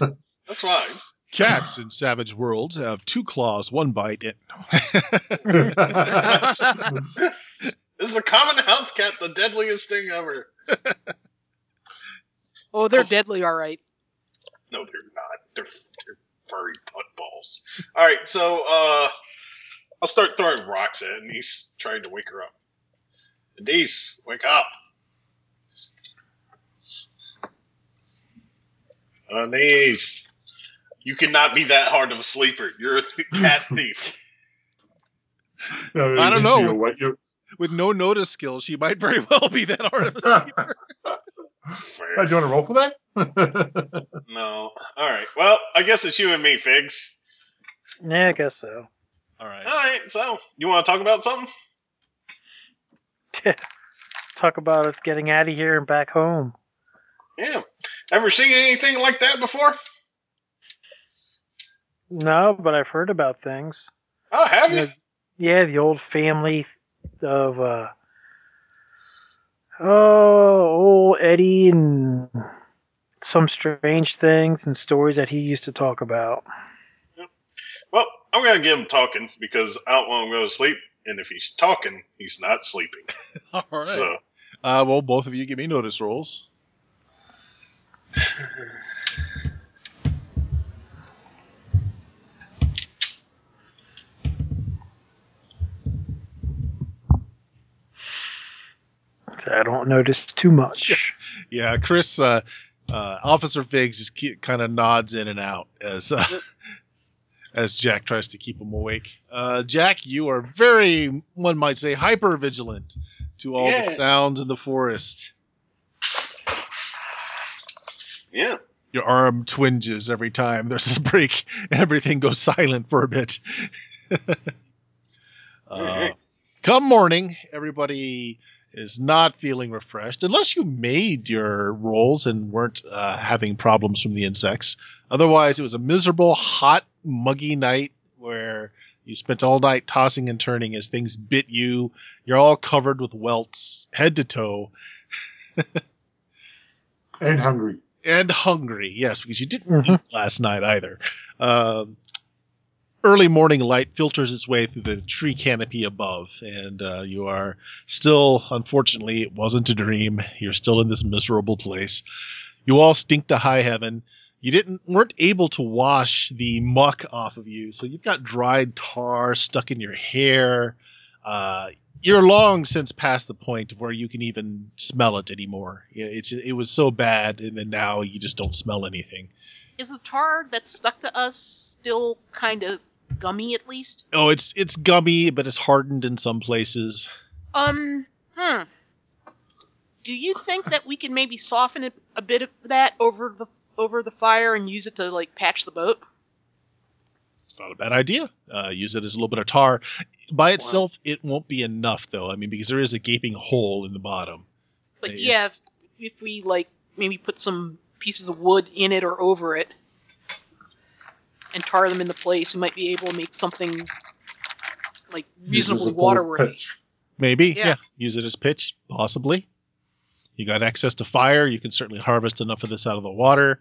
that's fine. Cats in Savage Worlds have two claws, one bite. And (laughs) It's a common house cat, the deadliest thing ever. (laughs) oh, they're deadly, all right. No, they're not. They're, they're furry punt balls. All right, so uh, I'll start throwing rocks at Anise, trying to wake her up. Anise, wake up. Anise, you cannot be that hard of a sleeper. You're a cat (laughs) thief. No, I don't know. You'll wake, you'll, with no notice skills, she might very well be that hard of a (laughs) sleeper. do you want to roll for that? (laughs) No. All right. Well, I guess it's you and me, Figs. yeah, I guess so. All right. All right. So, you want to talk about something? Talk about us getting out of here and back home. Yeah. Ever seen anything like that before? No, but I've heard about things. Oh, have you? Yeah, yeah, the old family of uh, Oh, old Eddie and some strange things and stories that he used to talk about. Well, I'm gonna get him talking because I don't want him to go to sleep. And if he's talking, he's not sleeping. (laughs) All right. So Uh, well, both of you give me notice rolls. I don't notice too much. (laughs) Yeah, Chris, uh, uh, Officer Figs just ke- kind of nods in and out as uh, (laughs) as Jack tries to keep him awake. Uh, Jack, you are very, one might say, hyper vigilant to all Yeah. the sounds in the forest. Yeah, Your arm twinges every time there's a break, and (laughs) everything goes silent for a bit. (laughs) uh, come morning, everybody is not feeling refreshed unless you made your rolls and weren't uh, having problems from the insects. Otherwise, it was a miserable, hot, muggy night where you spent all night tossing and turning as things bit you. You're all covered with welts, head to toe, (laughs) And hungry. And hungry. Yes, because you didn't Mhm. eat last night either. Um, early morning light filters its way through the tree canopy above, and uh, you are still, unfortunately, it wasn't a dream. You're still in this miserable place. You all stink to high heaven. You didn't weren't able to wash the muck off of you, so you've got dried tar stuck in your hair. Uh, you're long since past the point where you can even smell it anymore. It's it was so bad, and then now you just don't smell anything. Is the tar that's stuck to us still kind of gummy at least? Oh, it's it's gummy, but it's hardened in some places. Um, hmm. Do you think that we can maybe soften it, a bit of that over the over the fire and use it to like patch the boat? It's not a bad idea. Uh, use it as a little bit of tar. By itself, it won't be enough, though. I mean, because there is a gaping hole in the bottom. But It's- yeah, if, if we like maybe put some pieces of wood in it or over it and tar them into place, we might be able to make something like reasonably a full waterworthy. Maybe, Yeah. yeah. Use it as pitch, possibly. You got access to fire. You can certainly harvest enough of this out of the water.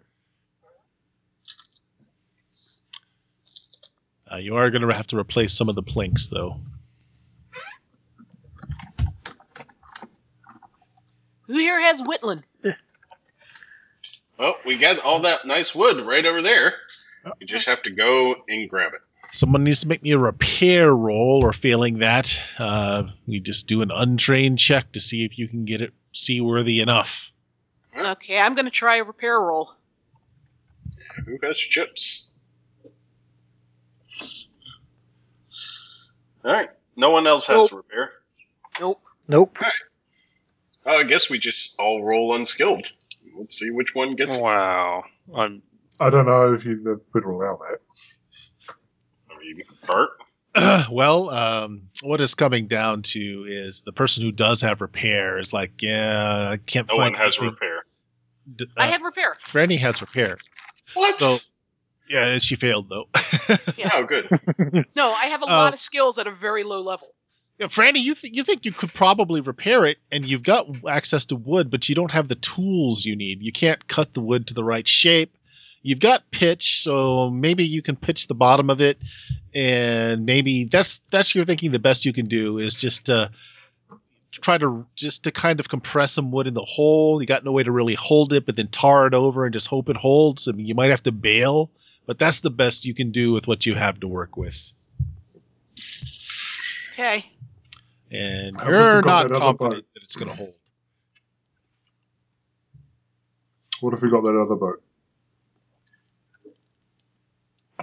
Uh, you are going to have to replace some of the planks, though. Who here has Whitland? well, we got all that nice wood right over there. You just have to go and grab it. Someone needs to make me a repair roll, or failing that, uh, we just do an untrained check to see if you can get it seaworthy enough. Okay, I'm gonna try a repair roll. Who has chips? All right. No one else has Nope. repair. Nope. Nope. Uh, I guess we just all roll unskilled. Let's see which one gets. Wow. I'm I don't know if you would allow that. I mean, Bart. (clears throat) well, um, what is coming down to is the person who does have repair is like, yeah, I can't No one has anything. repair. D- I uh, have repair. Franny has repair. What? So, yeah, she failed though. yeah. Oh, good. No, I have a Oh. lot of skills at a very low level. yeah, Franny, you th- you think you could probably repair it, and you've got access to wood, but you don't have the tools you need. You can't cut the wood to the right shape. You've got pitch, so maybe you can pitch the bottom of it, and maybe that's that's you're thinking the best you can do is just uh, try to just to kind of compress some wood in the hole. You got no way to really hold it, but then tar it over and just hope it holds. I mean, you might have to bail, but that's the best you can do with what you have to work with. Okay. And I you're not that other confident that it's going to hold. What if we got that other boat?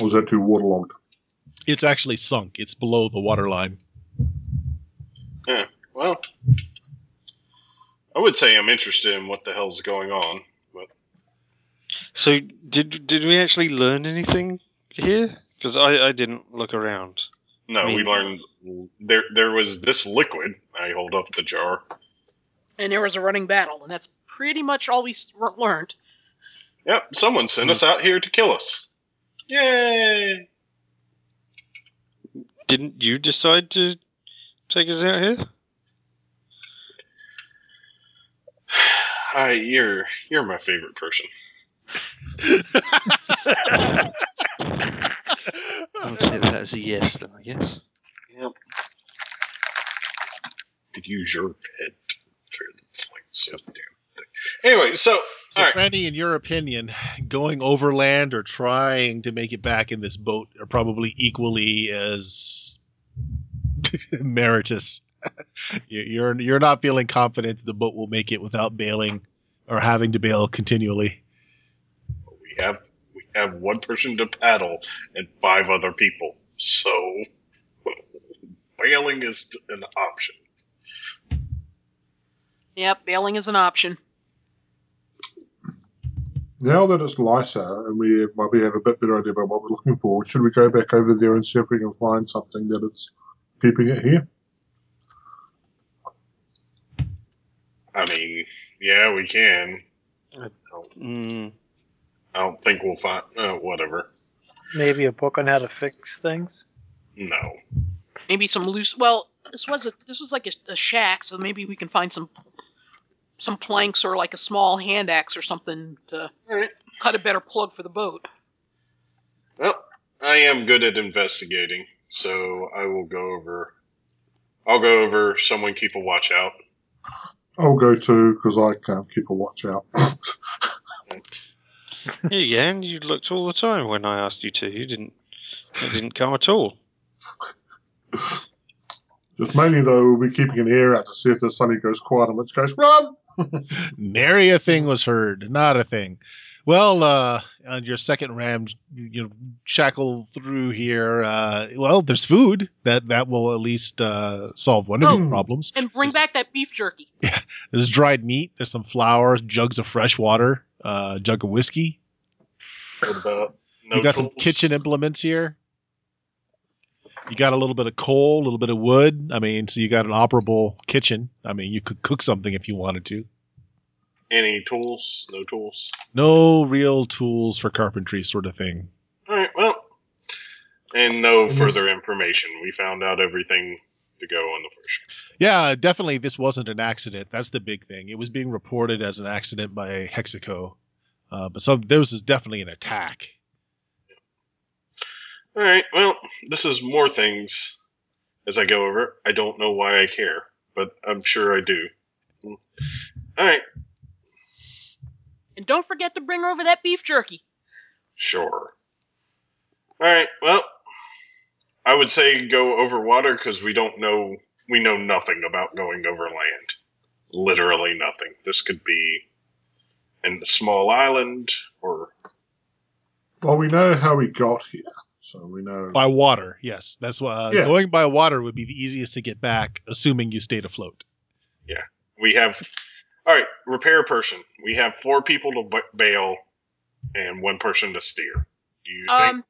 Or was that too waterlogged? It's actually sunk. It's below the waterline. Yeah. Well, I would say I'm interested in what the hell's going on, but so did did we actually learn anything here? Because I, I didn't look around. no, we learned there there was this liquid. I hold up the jar. And there was a running battle, and that's pretty much all we learned. Yep, someone sent us out here to kill us. Yay! Didn't you decide to take us out here? (sighs) Hi, you're you're my favorite person. I'll take that as a yes, then I guess. Yep. Could use your head for the flames. of the damn thing. Anyway, so So, All right. Franny, in your opinion, going overland or trying to make it back in this boat are probably equally as (laughs) meritorious. (laughs) You- you're you're not feeling confident that the boat will make it without bailing or having to bail continually. We have we have one person to paddle and five other people. So bailing is an option. Yep, bailing is an option. Now that it's lighter and we might be have a bit better idea about what we're looking for, should we go back over there and see if we can find something that it's keeping it here? I mean, yeah, we can. Mm, I don't think we'll find. Uh, whatever. Maybe a book on how to fix things. No. Maybe some loose. Well, this was a this was like a, a shack, so maybe we can find some some planks or like a small hand axe or something to Alright. cut a better plug for the boat. Well, I am good at investigating, so I will go over. I'll go over. Someone keep a watch out. I'll go too because I can't keep a watch out. (laughs) yeah, yeah, and you looked all the time when I asked you to. You didn't. You didn't come at all. Just mainly though, we'll be keeping an ear out to see if the sunny goes quiet, in which case, run! Nary a thing was heard, not a thing. Well, uh, on your second ram, you know, shackle through here. Uh, well, there's food that that will at least uh, solve one of Oh. your problems. And bring Yes. back that beef jerky. (laughs) Yeah, there's dried meat. There's some flour, jugs of fresh water, uh, jug of whiskey. What about? No you got some kitchen implements here. You got a little bit of coal, a little bit of wood. I mean, so you got an operable kitchen. I mean, you could cook something if you wanted to. Any tools? No tools. No real tools for carpentry, sort of thing. All right. Well, and no And further information. We found out everything to go on the first. Yeah, definitely. This wasn't an accident. That's the big thing. It was being reported as an accident by Hexaco, uh, but some there was definitely an attack. All right. Well, this is more things as I go over. I don't know why I care, but I'm sure I do. All right. And don't forget to bring over that beef jerky. Sure. All right. Well, I would say go over water because we don't know. We know nothing about going over land. Literally nothing. This could be in a small island or Well, we know how we got here, so we know. By water, yes. That's why uh, Yeah. going by water would be the easiest to get back, assuming you stayed afloat. Yeah, we have. All right, repair person. We have four people to ba- bail and one person to steer. Do you think? Um,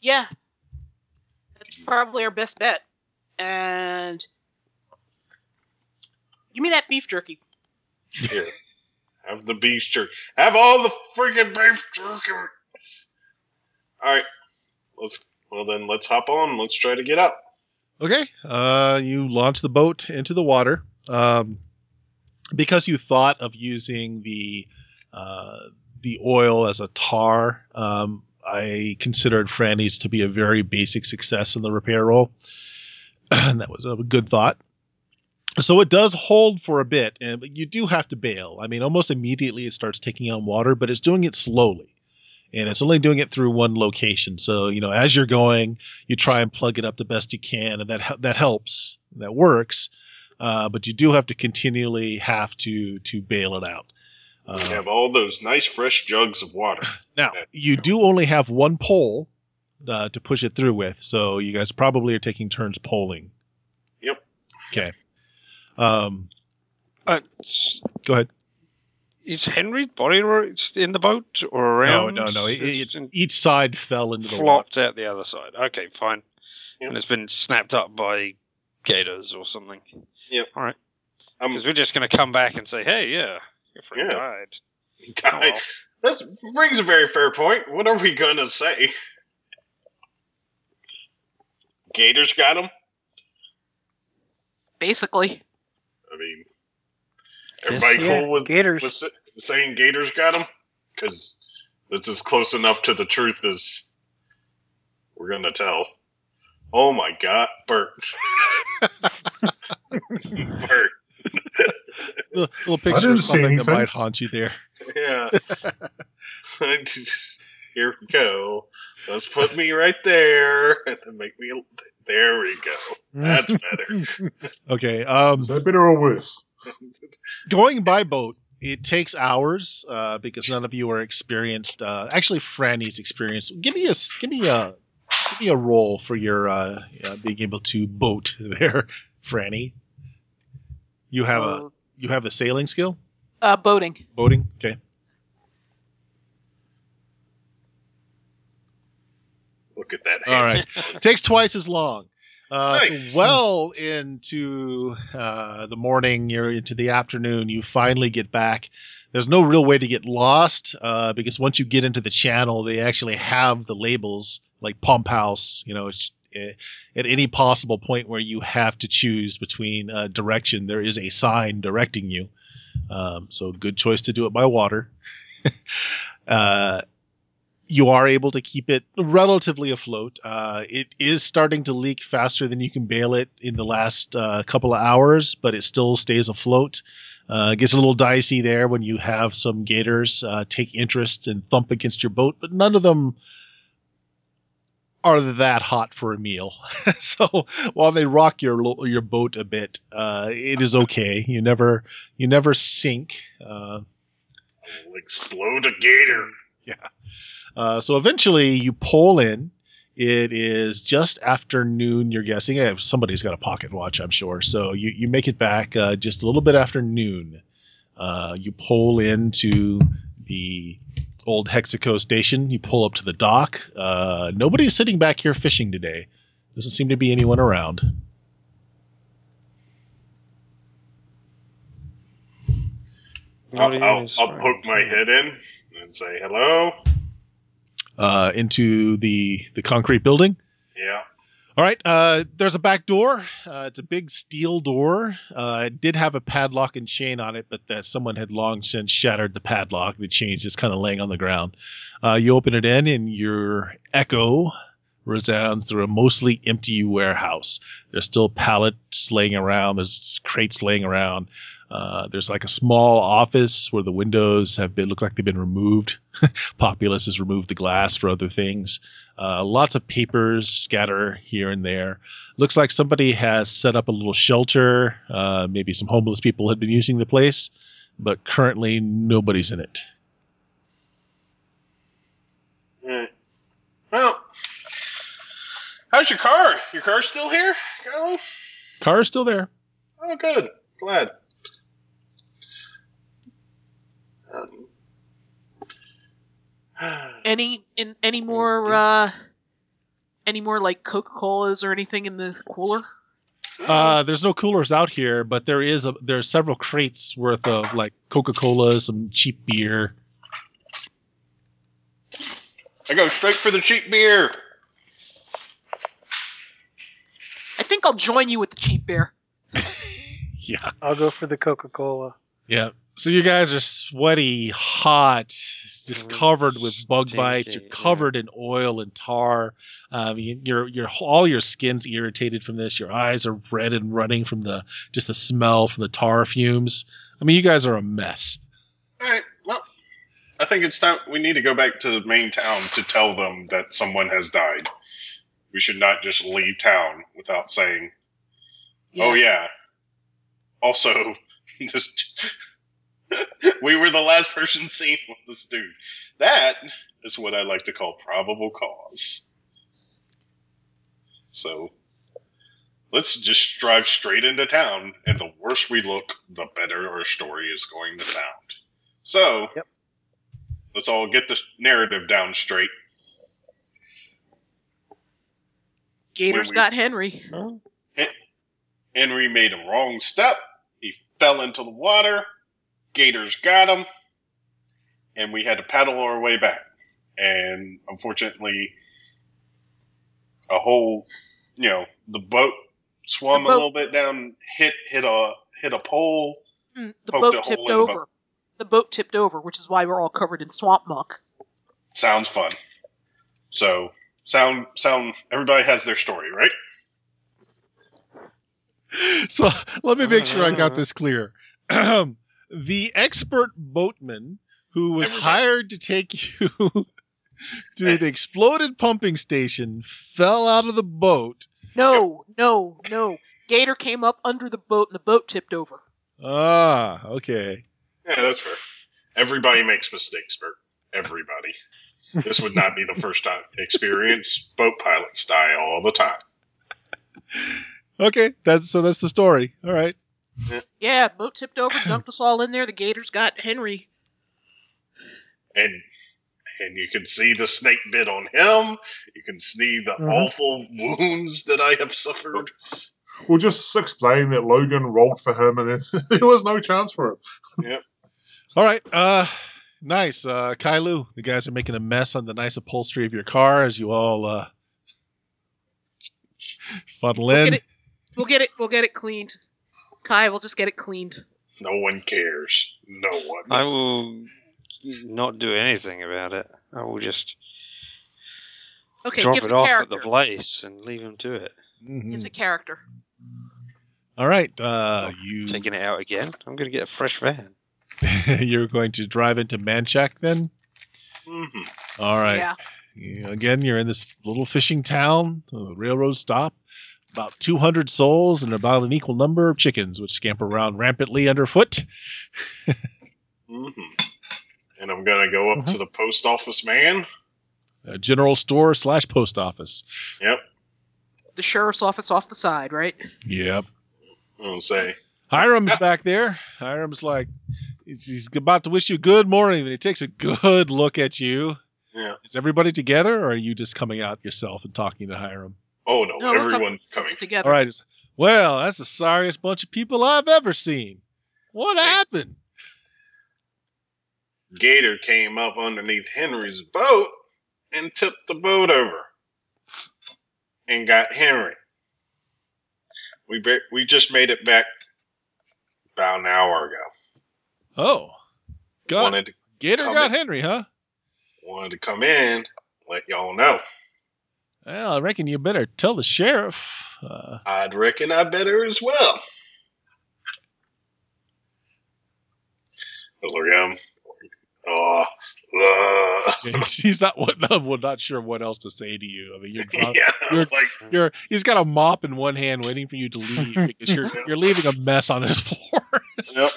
yeah, that's probably our best bet. And give me that beef jerky. Here, have the beef jerky. Have all the freaking beef jerky. All right, let's. Well then, let's hop on. Let's try to get up. Okay. Uh, you launch the boat into the water. Um, because you thought of using the uh, the oil as a tar, um, I considered Franny's to be a very basic success in the repair roll, (clears throat) and that was a good thought. So it does hold for a bit, and you do have to bail. I mean, almost immediately it starts taking on water, but it's doing it slowly, and it's only doing it through one location. So you know, as you're going, you try and plug it up the best you can, and that that helps, that works. Uh, but you do have to continually have to to bail it out. We Uh, have all those nice fresh jugs of water. (laughs) now you do only have one pole uh, to push it through with, so you guys probably are taking turns poling. Yep. Okay. Um, Uh, go ahead. is Henry's body ro- in the boat or No, around? no, no. It, It's it- in- each side fell into the water. flopped out the other side. Okay, fine. Yep. And it's been snapped up by gators or something. Yep. All right. Because we're just going to come back and say, hey, yeah, your friend Yeah. died. Died. (laughs) well. That brings a very fair point. What are we gonna say? Gators got him. Basically, I mean, Everybody Yeah, cool with, Gators. with sa- saying Gators got him? Because this is close enough to the truth as we're going to tell. Oh my god, Bert. (laughs) Bert, Little, little I picture didn't of see something that might haunt you there. yeah. (laughs) Here we go. Let's put me right there and then make me. There we go. That's better. (laughs) Okay. Um, Is that better or worse? going by boat it takes hours uh, because none of you are experienced uh, actually franny's experienced give me a s- give me a give me a roll for your uh, uh, being able to boat (laughs) there franny you have a you have the sailing skill Uh, boating. boating okay Look at that. All handsome (laughs) takes twice as long. Uh, so well into uh, the morning, you're into the afternoon, you finally get back. There's no real way to get lost uh, because once you get into the channel, they actually have the labels like pump house. You know, it's, at any possible point where you have to choose between uh, direction, there is a sign directing you. Um, so good choice to do it by water. (laughs) uh, you are able to keep it relatively afloat. Uh, it is starting to leak faster than you can bail it in the last uh, couple of hours, but it still stays afloat. Uh, it gets a little dicey there when you have some gators uh, take interest and thump against your boat, but none of them are that hot for a meal. (laughs) so while they rock your your boat a bit, uh, it is okay. You never you never sink. Uh, explode a gator. Yeah. Uh, so eventually you pull in. It is just after noon, you're guessing. Eh, Somebody's got a pocket watch, I'm sure. So you, you make it back uh, just a little bit after noon. Uh, you pull into the old Hexaco station. You pull up to the dock. Uh, nobody's sitting back here fishing today. Doesn't seem to be anyone around. I'll, I'll, I'll poke my head in and say hello. Uh, into the, the concrete building. Yeah. All right. Uh, there's a back door. Uh, it's a big steel door. Uh, it did have a padlock and chain on it, but that someone had long since shattered the padlock. The chain's just kind of laying on the ground. Uh, you open it in, and your echo resounds through a mostly empty warehouse. There's still pallets laying around. There's crates laying around. Uh, there's like a small office where the windows have been look like they've been removed. (laughs) Populous has removed the glass for other things. Uh, lots of papers scatter here and there. Looks like somebody has set up a little shelter. Uh, maybe some homeless people had been using the place, but currently nobody's in it. Eh. Well, how's your car? Your car's still here, Kylo? Car is still there. Oh, good. Glad. Um, (sighs) Any in any more uh any more like Coca Colas or anything in the cooler? Uh, there's no coolers out here, but there is a there's several crates worth of like Coca Cola, some cheap beer. I go straight for the cheap beer. I think I'll join you with the cheap beer. (laughs) Yeah. I'll go for the Coca Cola. Yeah. So you guys are sweaty, hot, just covered with bug bites. You're covered in oil and tar. Um, you, your your all your skin's irritated from this. Your eyes are red and running from the just the smell from the tar fumes. I mean, you guys are a mess. All right. Well, I think it's time. We need to go back to the main town to tell them that someone has died. We should not just leave town without saying, "Oh yeah." Also, (laughs) this (laughs) we were the last person seen with this dude. That is what I like to call probable cause. So let's just drive straight into town, and the worse we look, the better our story is going to sound. So Yep. let's all get the narrative down straight. Gators when we- got Henry. Henry made a wrong step. He fell into the water. Gators got him. And we had to paddle our way back. And unfortunately, a whole, you know, the boat swum The a little bit down, hit hit a hit a pole, Mm, the boat tipped in the over. boat. The boat tipped over, which is why we're all covered in swamp muck. Sounds fun. So, sound, sound. Everybody has their story, right? (laughs) So let me make sure I got this clear. (clears throat) the expert boatman who was Everybody. hired to take you (laughs) to the exploded pumping station fell out of the boat. No, no, no. Gator came up under the boat and the boat tipped over. Ah, okay. Yeah, that's fair. Everybody makes mistakes, Bert. Everybody. This would not be the first time experience. Boat pilots die all the time. (laughs) Okay, that's so that's the story. All right. Yeah, boat tipped over, (coughs) dumped us all in there. The Gators got Henry. And and you can see the snake bit on him. You can see the Mhm. awful wounds that I have suffered. We'll just explain that Logan rolled for him and then (laughs) there was no chance for him. Yeah. All right. Uh nice. Uh Kailu, the guys are making a mess on the nice upholstery of your car as you all uh funnel We'll in. get it. We'll get it. We'll get it cleaned. Kai, we'll just get it cleaned. No one cares. No one. I will not do anything about it. I will just Okay, drop gives it a off character. at the place and leave him to it. Mhm. Gives a character. All right. Uh you Taking it out again. I'm going to get a fresh van. (laughs) you're going to drive into Manchac then? Mhm. All right. Yeah. You- Again, you're in this little fishing town, a railroad stop. About 200 souls and about an equal number of chickens, which scamper around rampantly underfoot. Mhm. And I'm gonna go up to the post office man. A general store slash post office. Yep. The sheriff's office off the side, right? Yep. I'll say, Hiram's (laughs) back there. Hiram's like, he's, he's about to wish you good morning. And he takes a good look at you. Yeah. Is everybody together, or are you just coming out yourself and talking to Hiram? "Oh no, No, we're everyone coming." Together. All right. well, that's the sorriest bunch of people I've ever seen. What happened? Gator came up underneath Henry's boat and tipped the boat over and got Henry. We ba- we just made it back about an hour ago. Oh, got Wanted Gator got in. Henry, huh? wanted to come in, let y'all know. Well, I reckon you better tell the sheriff. Uh, I'd reckon I better as well. Look at him. Oh, uh, he's, (laughs) he's not what, well, not sure what else to say to you. I mean, you're, (laughs) drunk, yeah, you're- like you're he's got a mop in one hand, waiting for you to leave (laughs) because you're you're leaving a mess on his floor. Yep.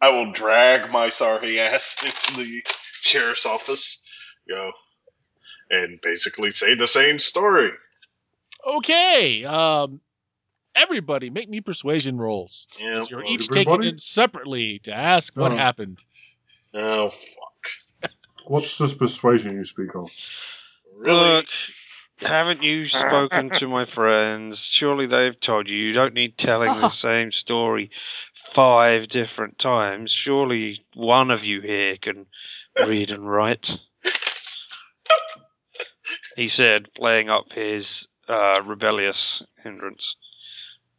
I will drag my sorry ass into the sheriff's office, go, and basically say the same story. okay, um, everybody, make me persuasion rolls. Yeah, 'Cause You're each taking everybody? it separately to ask what Oh. happened. Oh, fuck. What's this persuasion you speak of? Really? Look, haven't you spoken to my friends? Surely they've told you. You don't need telling the (laughs) same story five different times. Surely one of you here can read and write. He said, playing up his uh, rebellious hindrance.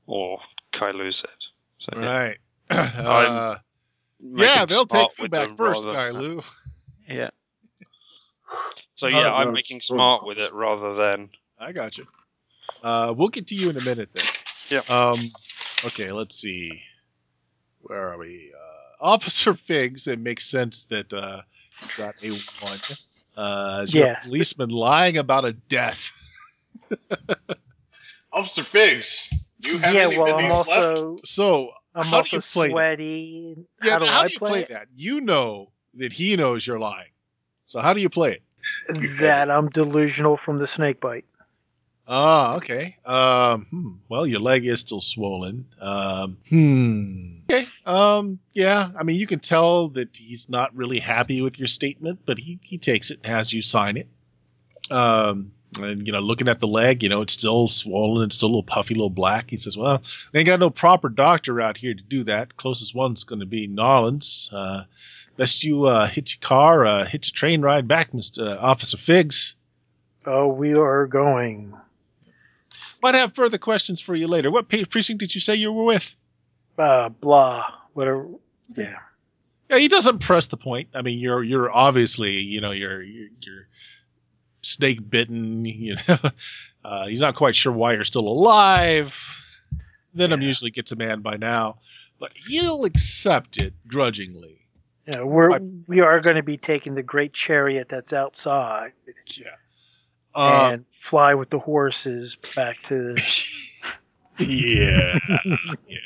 Or Kailu said. So, yeah, Right. (clears throat) Uh, yeah, they'll take with feedback them first, rather- Kailu. Yeah. So yeah, no, I'm it's making sort of smart with it rather than I got you. Uh, we'll get to you in a minute then. Yeah. Um, okay, let's see. Where are we? Uh, (laughs) Officer Figs. It makes sense that uh, got a one. Uh, as you're Yeah. policeman lying about a death. (laughs) Officer Figs, you have yeah, well, I'm videos left? also So I'm how also do you play that? Yeah, how do how I do you play, play that? You know that he knows you're lying. So how do you play it? (laughs) That I'm delusional from the snake bite. Ah, okay. Um, hmm. Well, your leg is still swollen. Um, hmm. Okay. Um, yeah. I mean, you can tell that he's not really happy with your statement, but he, he takes it and has you sign it. Um, and, you know, looking at the leg, you know, it's still swollen. It's still a little puffy, a little black. He says, well, we ain't got no proper doctor out here to do that. Closest one's going to be Narlands. Uh, best you, uh, hit your car, uh, hit your train ride back, Mr. Officer Figs. Oh, we are going. Might have further questions for you later. What precinct did you say you were with? Uh, blah whatever. Yeah. Yeah, he doesn't press the point. I mean, you're you're obviously you know you're you're, you're snake bitten. You know, (laughs) uh, he's not quite sure why you're still alive. Venom Yeah. usually gets a man by now, but he'll accept it grudgingly. Yeah, we're I- we are going to be taking the great chariot that's outside Yeah. Uh, and fly with the horses back to. (laughs) yeah. yeah.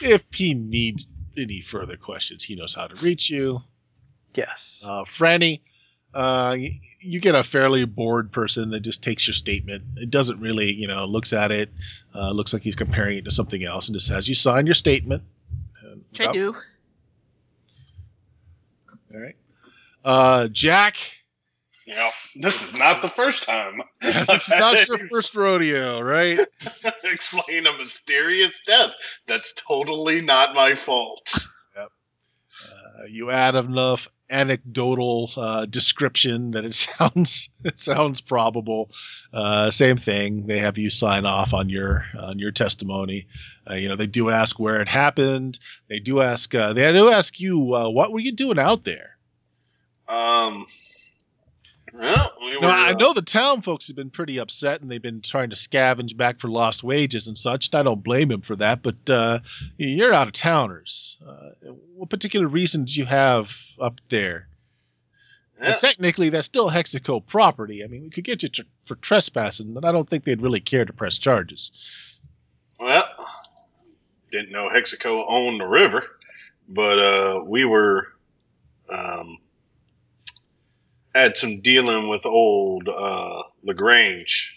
If he needs any further questions, he knows how to reach you. Yes. Uh, Franny, uh, you get a fairly bored person that just takes your statement. It doesn't really, you know, looks at it, uh, looks like he's comparing it to something else, and just says, "You sign your statement." Which I do. All right. Uh, Jack, You know, this is not the first time. (laughs) this is not your first rodeo, right? (laughs) Explain a mysterious death. That's totally not my fault. Uh, you add enough anecdotal uh, description that it (laughs) sounds it sounds probable. Uh, same thing. They have you sign off on your on your testimony. Uh, you know they do ask where it happened. They do ask uh, they do ask you uh, what were you doing out there. Um. Well, we were. I uh, know the town folks have been pretty upset and they've been trying to scavenge back for lost wages and such. And I don't blame them for that, but uh, you're out of towners. Uh, what particular reasons do you have up there? yeah, Well, technically, that's still Hexaco property. I mean, we could get you tr- for trespassing, but I don't think they'd really care to press charges. Well, didn't know Hexaco owned the river, but uh, we were um, had some dealing with old uh, Lagrange,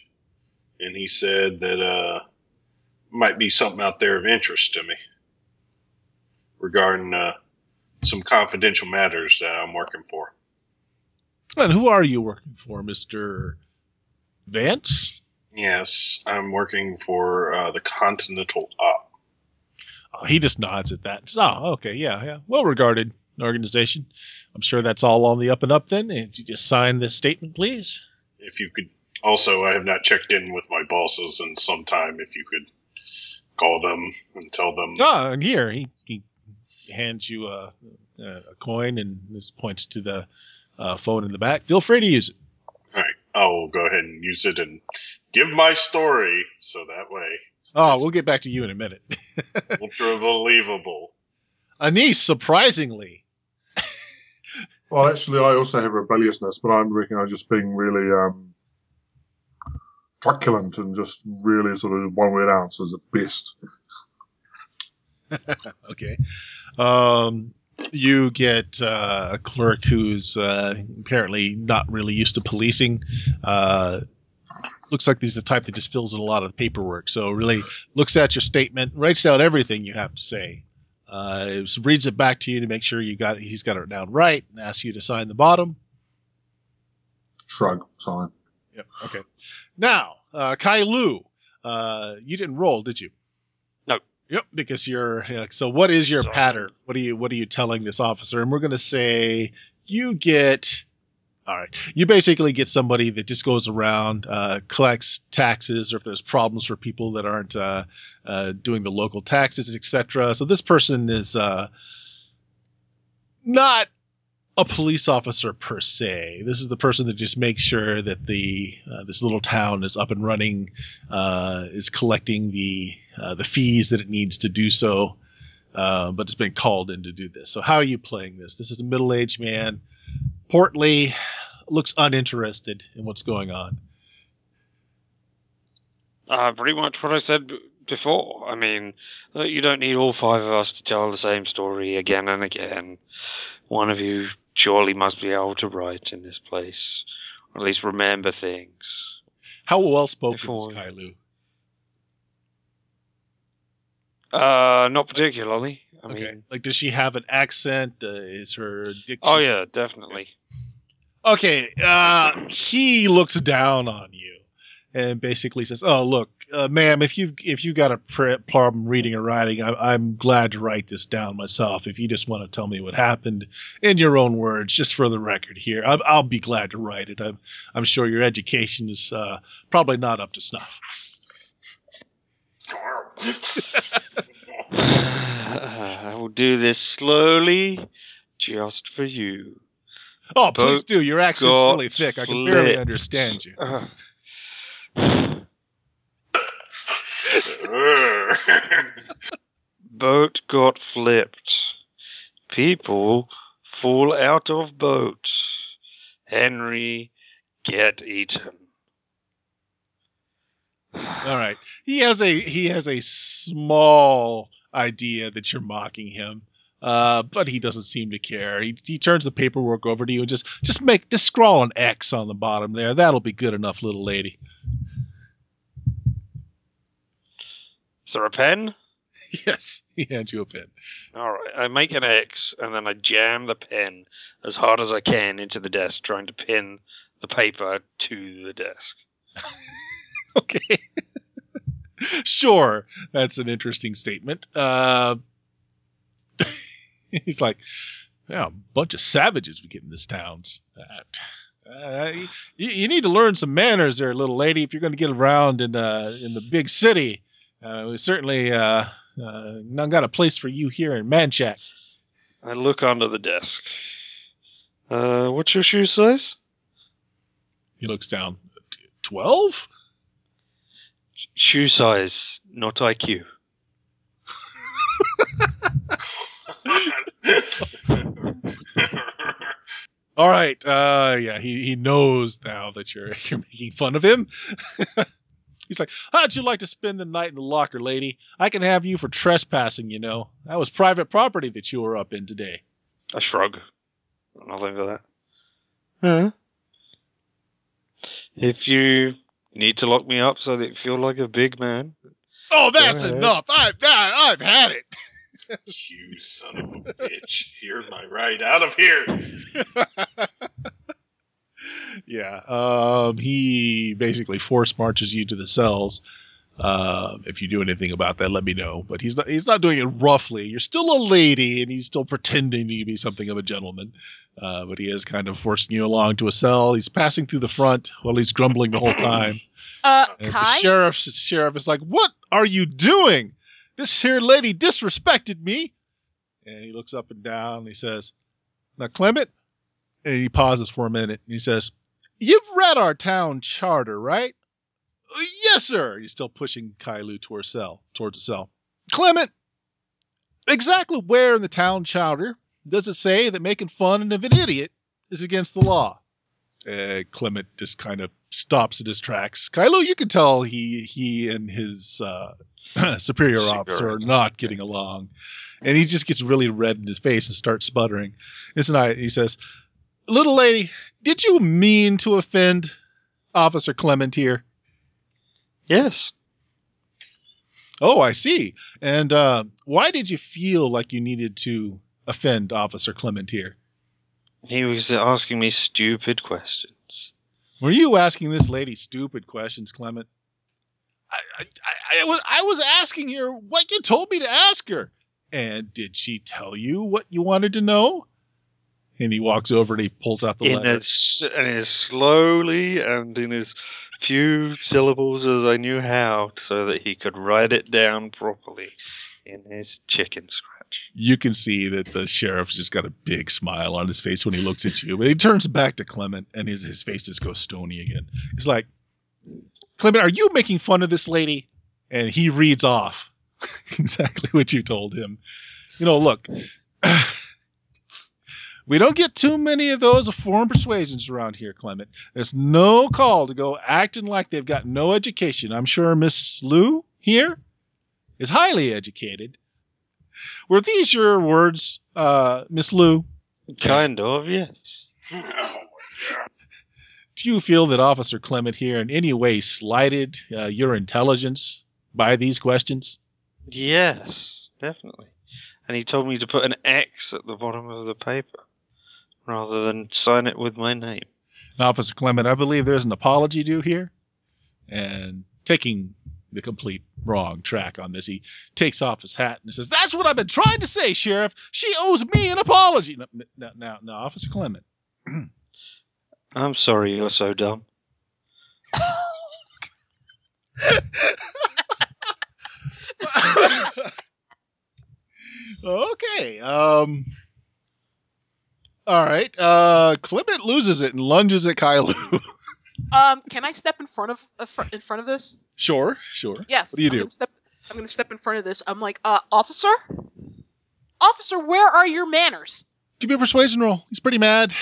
and he said that uh, might be something out there of interest to me regarding uh, some confidential matters that I'm working for. And who are you working for, Mister Vance? Yes, I'm working for uh, the Continental Op. Oh, he just nods at that. Oh, okay, yeah, yeah, well regarded organization. I'm sure that's all on the up and up. Then, If you just sign this statement, please. if you could also i have not checked in with my bosses in some time if you could call them and tell them and here he, he hands you a, a coin, and this points to the uh, phone in the back. Feel free to use it. all right i'll go ahead and use it and give my story so that way Oh, we'll get back to you in a minute. (laughs) ultra believable Anise, surprisingly, Well, actually, I also have rebelliousness, but I'm reckon I'm just being really um, truculent and just really sort of one word answers at best. (laughs) okay. Um, you get uh, a clerk who's uh, apparently not really used to policing. Uh, looks like he's the type that just fills in a lot of paperwork. So really looks at your statement, writes out everything you have to say, uh, reads it back to you to make sure you got he's got it down right, and asks you to sign the bottom. Shrug, sign. Yep. Okay. Now, uh, Kai Lu, uh, you didn't roll, did you? No. Yep, because you're. yeah, so, what is your Sorry. pattern? What are you What are you telling this officer? And we're going to say you get. All right. You basically get somebody that just goes around, uh, collects taxes, or if there's problems for people that aren't uh, uh, doing the local taxes, etc. So this person is uh, not a police officer per se. This is the person that just makes sure that the uh, this little town is up and running, uh, is collecting the the fees that it needs to do so. But it's been called in to do this. So how are you playing this? This is a middle aged man, portly, looks uninterested in what's going on. Uh, pretty much what I said before. I mean, uh, you don't need all five of us to tell the same story again and again. One of you surely must be able to write in this place, or at least remember things. How well spoken is Kailu? Uh, not particularly. I Okay, mean, like does she have an accent? Uh, is her diction? oh yeah, definitely. Okay, uh, he looks down on you and basically says, "Oh, look, uh, ma'am, if you if you got a pr- problem reading or writing, I, I'm glad to write this down myself. If you just want to tell me what happened in your own words, just for the record here, I'll, I'll be glad to write it. I'm I'm sure your education is uh, probably not up to snuff. (sighs) I will do this slowly, just for you. Oh, please do. Your accent's got really thick. I can barely understand you. Uh, (laughs) boat got flipped. People fall out of boat. Henry get eaten. All right. He has a he has a small idea that you're mocking him. Uh, but he doesn't seem to care. He, he turns the paperwork over to you and just just make just scrawl an X on the bottom there. That'll be good enough, little lady. Is there a pen? (laughs) Yes, he hands you a pen. All right. I make an X and then I jam the pen as hard as I can into the desk, trying to pin the paper to the desk. (laughs) Okay. (laughs) sure, that's an interesting statement. Uh, (laughs) he's like, yeah, a bunch of savages we get in this town. Uh, uh, you, you need to learn some manners there, little lady, if you're going to get around in uh, in the big city. Uh, we certainly uh, uh, not got a place for you here in Manchac. I look under the desk. Uh, what's your shoe size? He looks down. Twelve? Shoe size, not IQ. All right. Uh, yeah, he, he knows now that you're (laughs) you're making fun of him. (laughs) He's like, "How'd you like to spend the night in the locker, lady? I can have you for trespassing. You know, that was private property that you were up in today." A shrug. Nothing for that. Huh? If you need to lock me up so that you feel like a big man, Oh, that's enough. I've I've had it. (laughs) you son of a bitch. Here's my right out of here. (laughs) yeah. Um, he basically force marches you to the cells. Um, if you do anything about that, let me know. But he's not he's not doing it roughly. You're still a lady, and he's still pretending to be something of a gentleman. Uh, but he is kind of forcing you along to a cell. He's passing through the front while he's grumbling the whole time. Uh, And the sheriff, the sheriff is like, "What are you doing? This here lady disrespected me." And he looks up and down and he says, "Now, Clement." And he pauses for a minute and he says, "You've read our town charter, right?" "Uh, Yes, sir. He's still pushing Kailu towards cell, towards the cell. Clement, exactly where in the town charter does it say that making fun of an idiot is against the law? Uh, Clement just kind of stops at his tracks. Kailu, you can tell he he and his uh, (laughs) superior officer are not getting along, and he just gets really red in his face and starts sputtering. Night he says, "Little lady, did you mean to offend Officer Clement here?" yes. Oh, I see. And uh, why did you feel like you needed to offend Officer Clement here? He was asking me stupid questions. Were you asking this lady stupid questions, Clement? I, I, I, was I was asking her what you told me to ask her. And did she tell you what you wanted to know? And he walks over and he pulls out the In letter. as, and as slowly and in as few syllables as I knew how, so that he could write it down properly in his chicken scratch. You can see that the sheriff's just got a big smile on his face when he looks at you. But he turns back to Clement and his, his face just goes stony again. He's like, Clement, are you making fun of this lady? And he reads off (laughs) exactly what you told him. You know, look, (sighs) we don't get too many of those foreign persuasions around here, Clement. There's no call to go acting like they've got no education. I'm sure Miss Lou here is highly educated. Were these your words, uh, Miss Lou? Kind of, yes. Oh, (laughs) Do you feel that Officer Clement here in any way slighted uh, your intelligence by these questions? Yes, definitely. And he told me to put an X at the bottom of the paper rather than sign it with my name. Officer Clement, I believe there's an apology due here. And taking the complete wrong track on this, he takes off his hat and says, That's what I've been trying to say, Sheriff. She owes me an apology. No, no, no, no Officer Clement. (clears throat) I'm sorry you're so dumb. (laughs) Okay. Um. All right. Uh, Clement loses it and lunges at Kailu. (laughs) Um, can I step in front of uh, in front of this? sure, sure. Yes. What do you I'm do? Gonna step, I'm going to step in front of this. I'm like, uh, officer, officer, where are your manners? Give me a persuasion roll. He's pretty mad.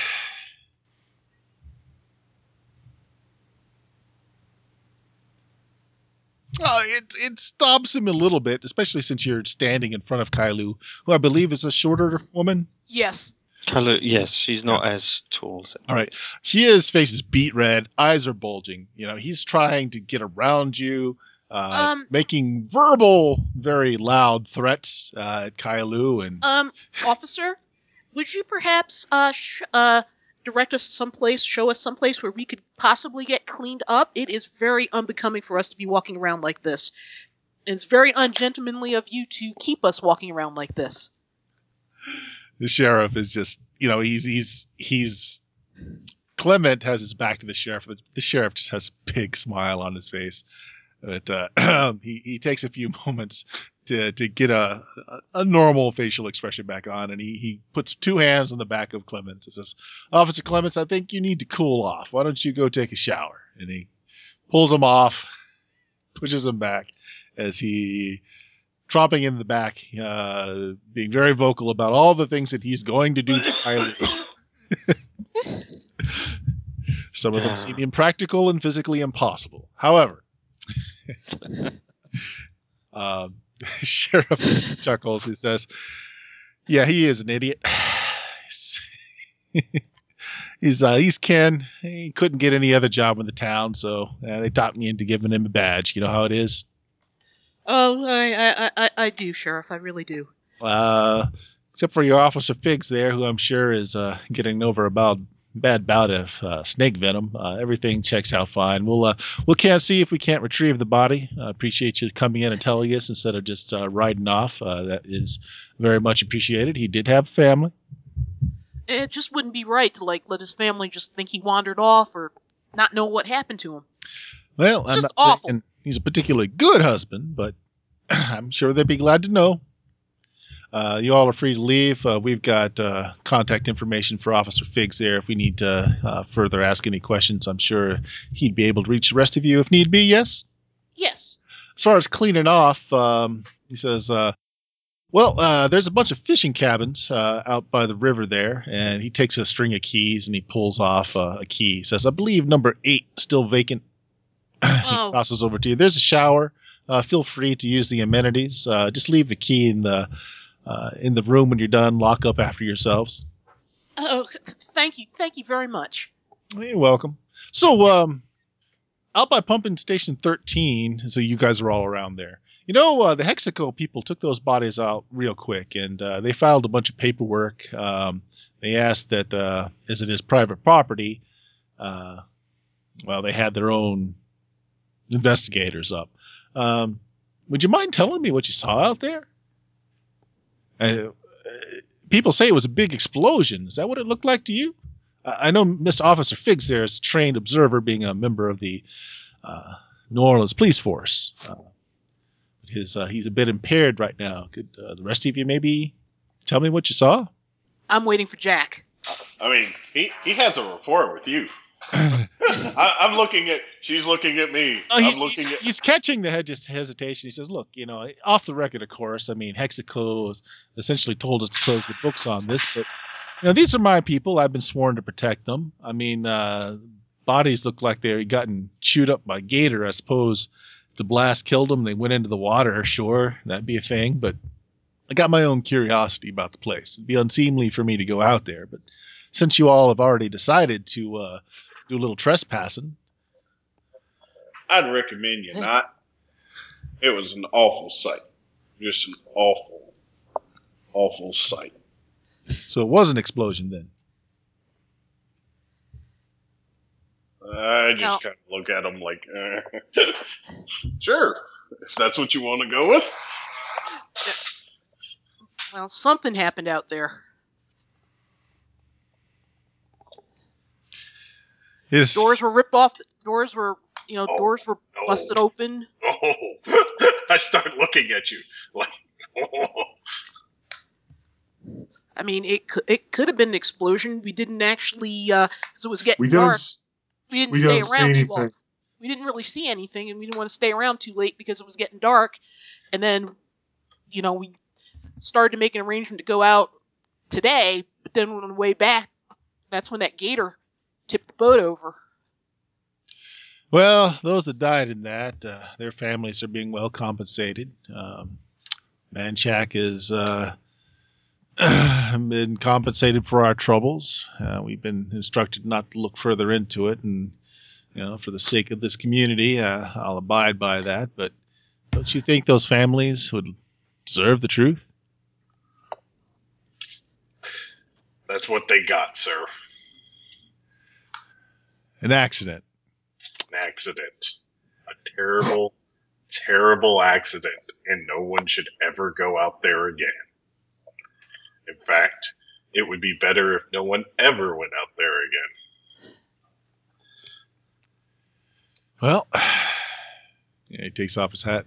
Uh, it it stops him a little bit, especially since you're standing in front of Kailu, who I believe is a shorter woman. Yes. Hello, yes, she's not as tall. As All right. His face is beat red, eyes are bulging. You know, he's trying to get around you, uh, Um, making verbal, very loud threats uh, at Kailu, and Um, (laughs) officer, would you perhaps uh sh- uh direct us someplace, show us someplace where we could possibly get cleaned up? It is very unbecoming for us to be walking around like this. And it's very ungentlemanly of you to keep us walking around like this. the sheriff is just, you know, he's he's he's Clement has his back to the sheriff. but The sheriff just has a big smile on his face. But uh, (clears throat) he he takes a few (laughs) moments to to get a a normal facial expression back on, and he he puts two hands on the back of Clements and says, "Officer Clements, I think you need to cool off. Why don't you go take a shower?" And he pulls him off, pushes him back as he tromping in the back, uh, being very vocal about all the things that he's going to do to Kylie. (laughs) Some of them seem impractical and physically impossible. However, (laughs) um, (laughs) Sheriff chuckles. He says, "Yeah, he is an idiot. (sighs) he's uh, he's Ken. He couldn't get any other job in the town, so uh, they talked me into giving him a badge. You know how it is." Oh, I I, I, I do, Sheriff. I really do. Uh, except for your officer Figs there, who I'm sure is uh, getting over a bout, bad bout of uh, snake venom. Uh, everything checks out fine. We'll uh, we'll can't see if we can't retrieve the body. I appreciate you coming in and telling us instead of just uh, riding off. Uh, that is very much appreciated. He did have family. It just wouldn't be right to like let his family just think he wandered off or not know what happened to him. Well, It's I'm not awful. saying he's a particularly good husband, but (clears throat) I'm sure they'd be glad to know. Uh, you all are free to leave. Uh, we've got uh, contact information for Officer Figs there if we need to uh, further ask any questions. I'm sure he'd be able to reach the rest of you if need be, yes? Yes. As far as cleaning off, um, he says, uh, well, uh, there's a bunch of fishing cabins uh, out by the river there, and he takes a string of keys and he pulls off uh, a key. He says, I believe number eight still vacant. (clears throat) Oh. he tosses over to you. There's a shower. Uh, feel free to use the amenities. Uh, just leave the key in the uh, in the room when you're done. Lock up after yourselves. Oh, thank you, thank you very much. You're welcome. So, um, out by pumping station 13, so you guys are all around there. You know, uh, the Hexaco people took those bodies out real quick, and uh, they filed a bunch of paperwork. Um, they asked that, uh, as it is private property, uh, well, they had their own investigators up. Um, would you mind telling me what you saw out there? Uh, people say it was a big explosion. Is that what it looked like to you? I I know Mr. Officer Figs there is a trained observer, being a member of the uh, New Orleans Police Force. Uh, his uh, he's a bit impaired right now. Could uh, the rest of you maybe tell me what you saw? I'm waiting for Jack. I mean, he, he has a rapport with you. I, I'm looking at. She's looking at me. Oh, I'm he's, looking he's, at. he's catching the head just hesitation. He says, "Look, you know, off the record, of course. I mean, Hexaco has essentially told us to close the books on this, but you know, these are my people. I've been sworn to protect them. I mean, uh, bodies look like they had gotten chewed up by gator. I suppose the blast killed them. They went into the water. Sure, that'd be a thing. But I got my own curiosity about the place. It'd be unseemly for me to go out there, but since you all have already decided to uh, do a little trespassing, I'd recommend you not. It was an awful sight. Just an awful, awful sight. so it was an explosion then. I just Now- kind of look at him like, uh, (laughs) sure, if that's what you want to go with. Well, something happened out there. Yes. Doors were ripped off. Doors were, you know, Oh, doors were no. busted open. Oh, (laughs) I start looking at you like, oh. I mean, it could it could have been an explosion. We didn't actually uh, because it was getting We didn't. dark. We didn't We stay around too long. We didn't really see anything, and we didn't want to stay around too late because it was getting dark. And then, you know, we started to make an arrangement to go out today. But then on the way back, that's when that gator tipped the boat over. Well, those that died in that, uh, their families are being well compensated. Um, Manchac has uh, (clears throat) been compensated for our troubles. Uh, we've been instructed not to look further into it, and you know, for the sake of this community, uh, I'll abide by that. But don't you think those families would deserve the truth? That's what they got, sir. An accident. An accident. A terrible, terrible accident. And no one should ever go out there again. In fact, it would be better if no one ever went out there again. Well, (sighs) yeah, he takes off his hat.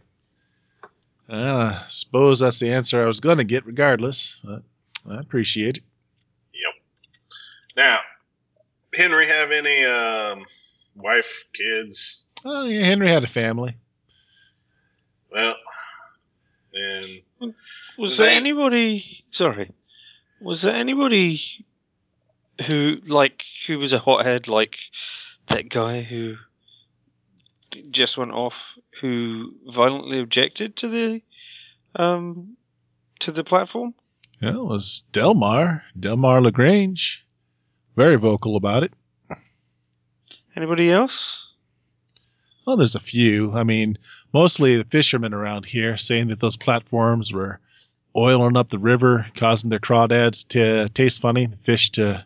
Uh, suppose that's the answer I was going to get, regardless. But I appreciate it. Yep. Now, Henry have any um, wife, kids? Oh, yeah, Henry had a family. Well, then Was Is there that- anybody? Sorry, was there anybody who like who was a hothead like that guy who just went off who violently objected to the um to the platform? Yeah, it was Delmar, Delmar Lagrange. Very vocal about it. Anybody else? Well, there's a few. I mean, mostly the fishermen around here saying that those platforms were oiling up the river, causing their crawdads to taste funny, the fish to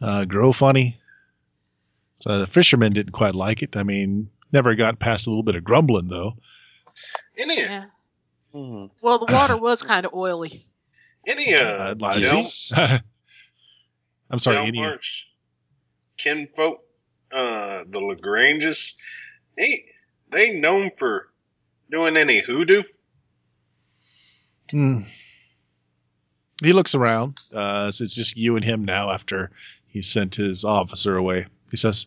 uh, grow funny. So the fishermen didn't quite like it. I mean, never got past a little bit of grumbling, though. any Yeah. Hmm. Well, the water (sighs) was kind of oily. any uh, Uh, I Del- see. I'm sorry, any, Delmar's kinfolk, uh, the Lagranges, they they known for doing any hoodoo. Hmm. He looks around. Uh, so it's just you and him now after he sent his officer away. He says,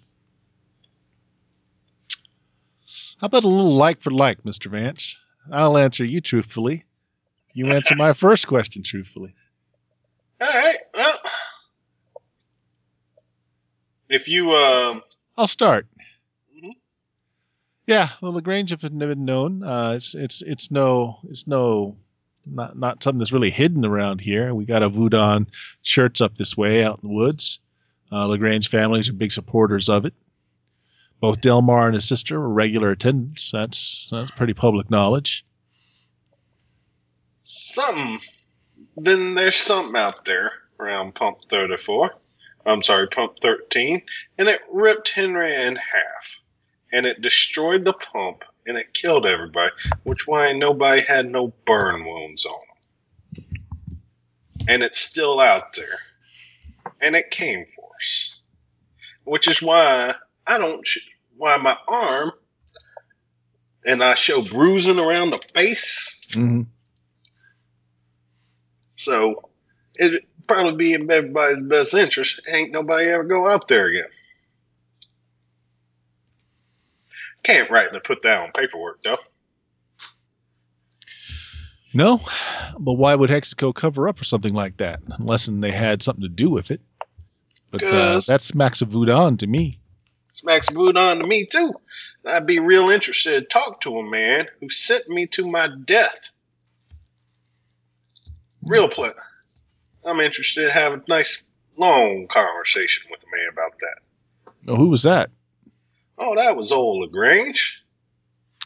How about a little like for like, Mr. Vance? I'll answer you truthfully. You answer my (laughs) first question truthfully. All right, well, if you um, I'll start. Mhm. Yeah, well, Lagrange have been known. Uh, it's it's it's no it's no not not something that's really hidden around here. We got a Voodoo church up this way out in the woods. Uh, Lagrange families are big supporters of it. Both Delmar and his sister were regular attendants. That's that's pretty public knowledge. something, then there's something out there around pump 34. I'm sorry, pump 13, and it ripped Henry in half, and it destroyed the pump, and it killed everybody, which why nobody had no burn wounds on them. And it's still out there, and it came for us, which is why I don't, sh- why my arm, and I show bruising around the face. Mm-hmm. So it'd probably be in everybody's best interest. Ain't nobody ever go out there again. Can't write rightly put that on paperwork though. No, but why would Hexaco cover up for something like that unless they had something to do with it? But uh, that smacks of Voodoo to me. Smacks boot on to me too. I'd be real interested to talk to a man who sent me to my death. Real pleasant. I'm interested to have a nice long conversation with a man about that. Oh, who was that? Oh, that was old Lagrange.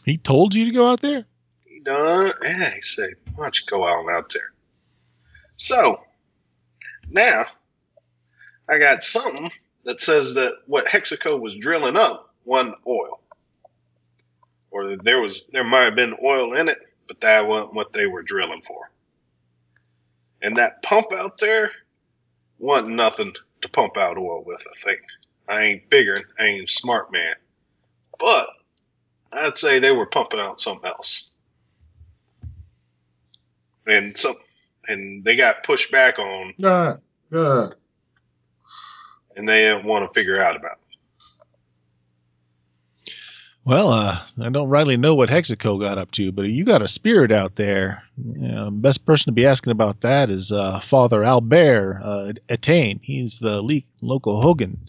He told you to go out there? He done. Yeah, he said, why don't you go on out there? So, now, I got something that says that what Hexaco was drilling up wasn't oil. Or that there was, there might have been oil in it, but that wasn't what they were drilling for. And that pump out there wasn't nothing to pump out oil with, I think. I ain't figuring, I ain't smart man. But, I'd say they were pumping out something else. And some and they got pushed back on, Yeah, yeah. and they didn't want to figure out about. it. Well, uh, I don't rightly know what Hexaco got up to, but you got a spirit out there. Know, best person to be asking about that is uh, Father Albert uh, Attain. He's the le- local houngan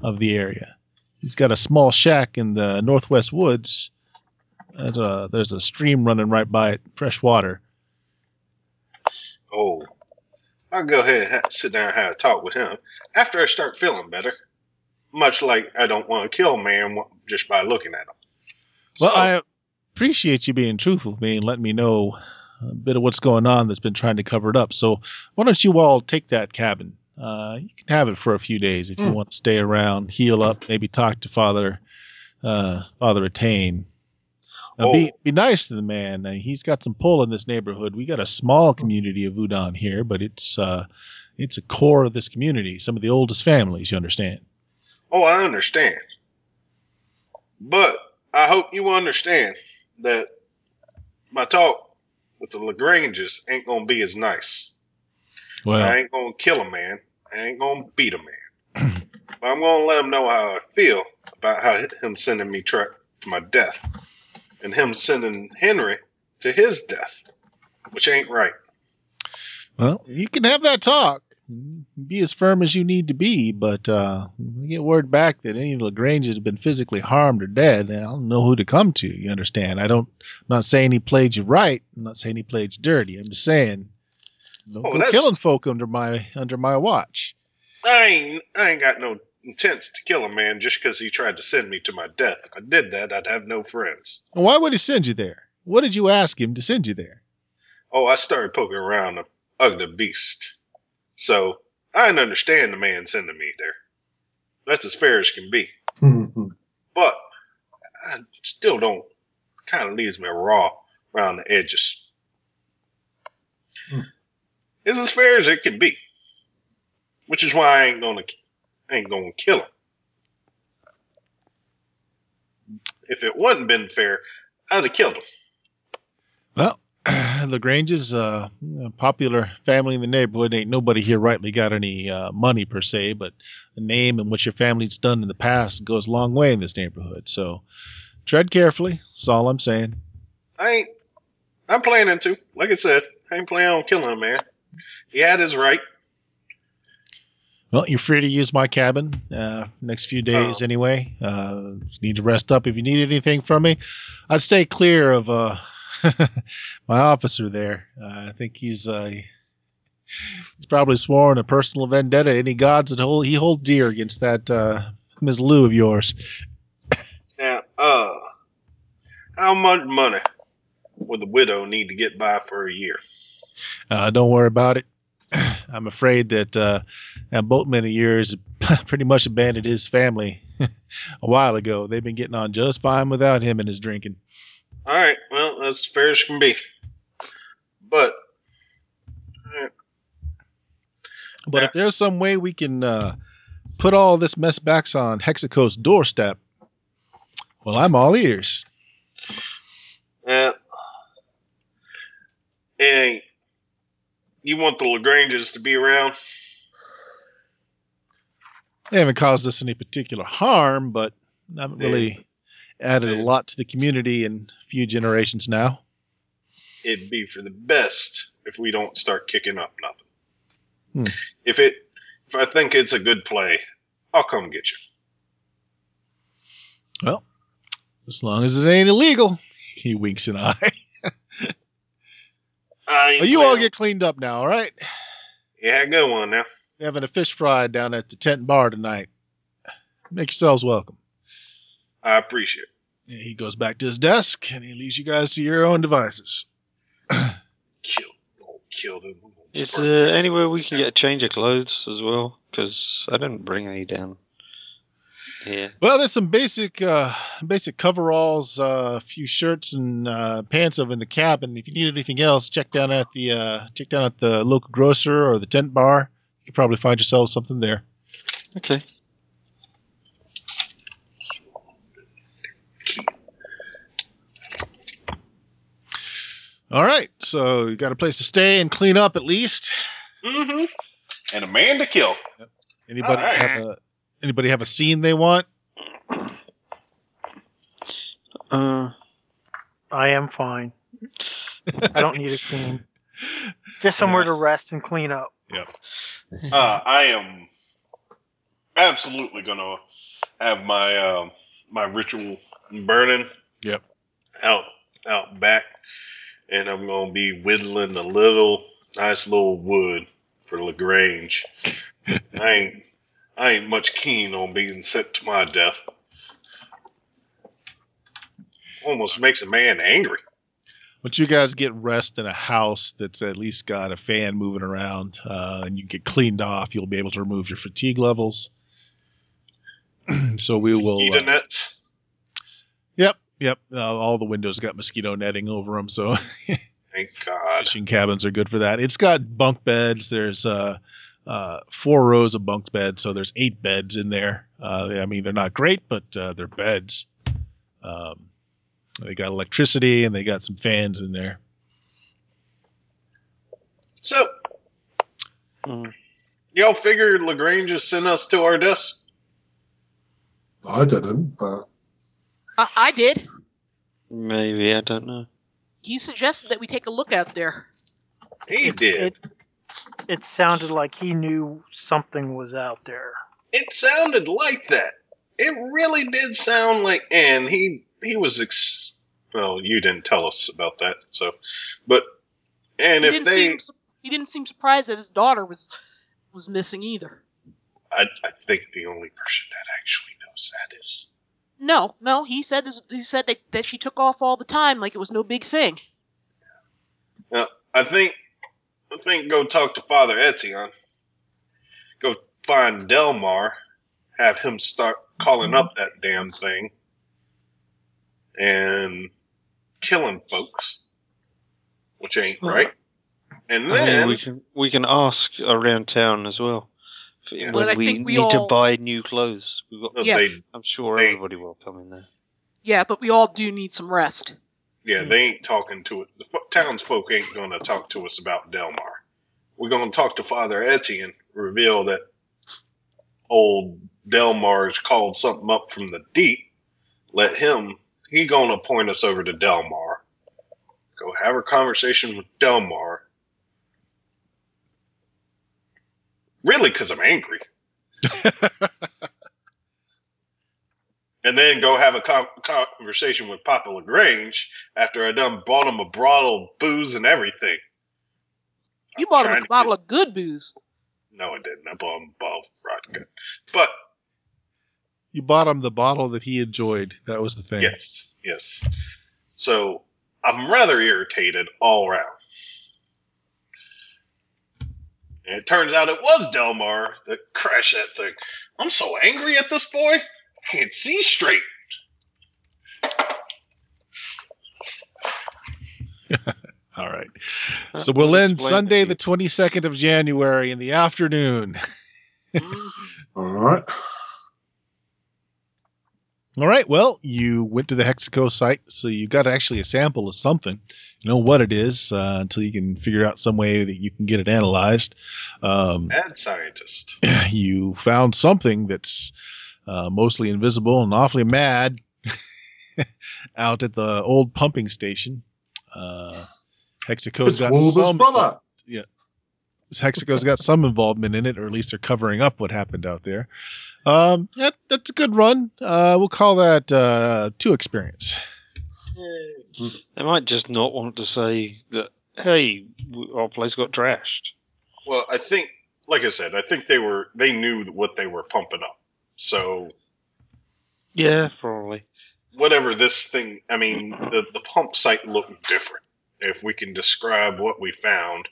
of the area. He's got a small shack in the northwest woods. A, there's a stream running right by it, fresh water. Oh, I'll go ahead and sit down and have a talk with him after I start feeling better. Much like I don't want to kill a man just by looking at him. Well, So- I appreciate you being truthful with me and letting me know a bit of what's going on that's been trying to cover it up. So why don't you all take that cabin? Uh, you can have it for a few days if you Hmm. want to stay around, heal up, maybe talk to Father uh, Father Attain. Be Oh. be nice to the man. Uh, he's got some pull in this neighborhood. We got a small community of Udon here, but it's uh, it's a core of this community. Some of the oldest families, you understand. Oh, I understand. But I hope you understand that my talk with the Lagranges ain't gonna be as nice. Well, I ain't gonna kill a man. I ain't gonna beat a man. (clears throat) but I'm gonna let him know how I feel about how him sending me to my death, and him sending Henry to his death, which ain't right. Well, you can have that talk. Be as firm as you need to be, but uh, I get word back that any of the Lagranges have been physically harmed or dead, and I don't know who to come to. You understand? I don't. I'm not saying he played you right. I'm not saying he played you dirty. I'm just saying, don't Oh, go killing folk under my under my watch. I ain't I ain't got no intents to kill a man just because he tried to send me to my death. If I did that, I'd have no friends. And why would he send you there? What did you ask him to send you there? Oh, I started poking around the ugly beast. So I can understand the man sending me there. That's as fair as can be. (laughs) But I still don't kind of leaves me raw around the edges. Hmm. It's as fair as it can be. Which is why I ain't gonna ain't gonna kill him. If it wasn't been fair, I'd have killed him. Well, (clears throat) Lagrange's uh, a popular family in the neighborhood. Ain't nobody here rightly got any uh, money per se, but the name and what your family's done in the past goes a long way in this neighborhood. So tread carefully. That's all I'm saying. I ain't. I'm planning to. Like I said, I ain't planning on killing him, man. He had his right. Well, you're free to use my cabin uh, next few days Oh. anyway. Uh, need to rest up if you need anything from me. I'd stay clear of uh, (laughs) my officer there. Uh, I think he's uh, he's probably sworn a personal vendetta. Any gods that hold he hold dear against that uh, Ms. Lou of yours. Now, uh, how much money would the widow need to get by for a year? Uh, don't worry about it. (clears throat) I'm afraid that uh, that boatman of yours (laughs) pretty much abandoned his family (laughs) a while ago. They've been getting on just fine without him and his drinking. All right, well, that's as fair as can be. But But if there's some way we can uh, put all this mess back on Hexaco's doorstep, well, I'm all ears. uh, and you want the Lagranges to be around? They haven't caused us any particular harm, but haven't really added a lot to the community in a few generations now. It'd be for the best if we don't start kicking up nothing. Hmm. If it, if I think it's a good play, I'll come get you. Well, as long as it ain't illegal, he winks an eye. (laughs) I Well, you all get cleaned up now, all right? yeah, good one now. We're having a fish fry down at the tent bar tonight. Make yourselves welcome. I appreciate it. And he goes back to his desk and he leaves you guys to your own devices. (clears throat) Kill, oh, kill them. Is there anywhere we can get a change of clothes as well? Because I didn't bring any down here. Well, there's some basic uh, basic coveralls, uh, a few shirts and uh, pants over in the cabin. If you need anything else, check down at the uh, check down at the local grocer or the tent bar. You can probably find yourself something there. Okay. All right, so you got a place to stay and clean up at least. Mm-hmm. And a man to kill. Anybody All right. have a anybody have a scene they want? Uh, I am fine. I don't need a scene. Just somewhere to rest and clean up. Uh, I am absolutely gonna have my um my ritual burning. Yep. Out out back, and I'm gonna be whittling a little nice little wood for Lagrange. (laughs) I ain't I ain't much keen on being sent to my death. Almost makes a man angry. But you guys get rest in a house that's at least got a fan moving around, uh, and you get cleaned off, you'll be able to remove your fatigue levels. (clears throat) so we will. Eat a Uh, nets. Yep, yep. Uh, all the windows got mosquito netting over them, so (laughs) Thank God. fishing cabins are good for that. It's got bunk beds. There's uh, uh, four rows of bunk beds, so there's eight beds in there. Uh, I mean, they're not great, but uh, they're beds. Um, they got electricity and they got some fans in there. So, mm, y'all figured Lagrange just sent us to our deaths? I didn't, but Uh, I did. maybe I don't know. He suggested that we take a look out there. He It- did. It, it sounded like he knew something was out there. It sounded like that. It really did sound like, and he he was ex. Well, you didn't tell us about that, so, but and he if didn't they, seem su- he didn't seem surprised that his daughter was was missing either. I, I think the only person that actually knows that is No, no, he said he said that, that she took off all the time like it was no big thing. I think I think go talk to Father Etienne. Go find Delmar, have him start calling up that damn thing and killing folks, which ain't Well, right. And I mean, then we can we can ask around town as well. F- Yeah. When But I we think we need to buy new clothes, we've got. uh, Yeah. they I'm sure They- everybody will come in there. Yeah, but we all do need some rest. Yeah, they ain't talking to it. The fo- townsfolk ain't going to talk to us about Delmar. We're going to talk to Father Etienne, reveal that old Delmar's called something up from the deep. Let him, he going to point us over to Delmar. Go have a conversation with Delmar. Really, because I'm angry. and then go have a con- conversation with Papa Lagrange after I done bought him a bottle of booze and everything. You bought him a to bottle of good booze. No, I didn't. I bought him a bottle of vodka. But You bought him the bottle that he enjoyed. That was the thing. yes, yes. So I'm rather irritated all around. And it turns out it was Delmar that crashed that thing. I'm so angry at this boy. I can't see straight. (laughs) All right. So we'll end Sunday the 22nd of January in the afternoon. (laughs) all right. All right. Well, you went to the Hexaco site, so you got actually a sample of something. You know what it is uh, until you can figure out some way that you can get it analyzed. Um, (laughs) Mad scientist. (clears throat) you found something that's uh, mostly invisible and awfully mad (laughs) out at the old pumping station. Uh, Hexaco's It's got Wilbur's some brother. Hexaco's got some involvement in it, or at least they're covering up what happened out there. Um, that, that's a good run. Uh, we'll call that uh, two experience. They might just not want to say that. Hey, our place got trashed. Well, I think, like I said, I think they were they knew what they were pumping up. So Yeah, probably. whatever this thing, I mean, the the pump site looked different. If we can describe what we found,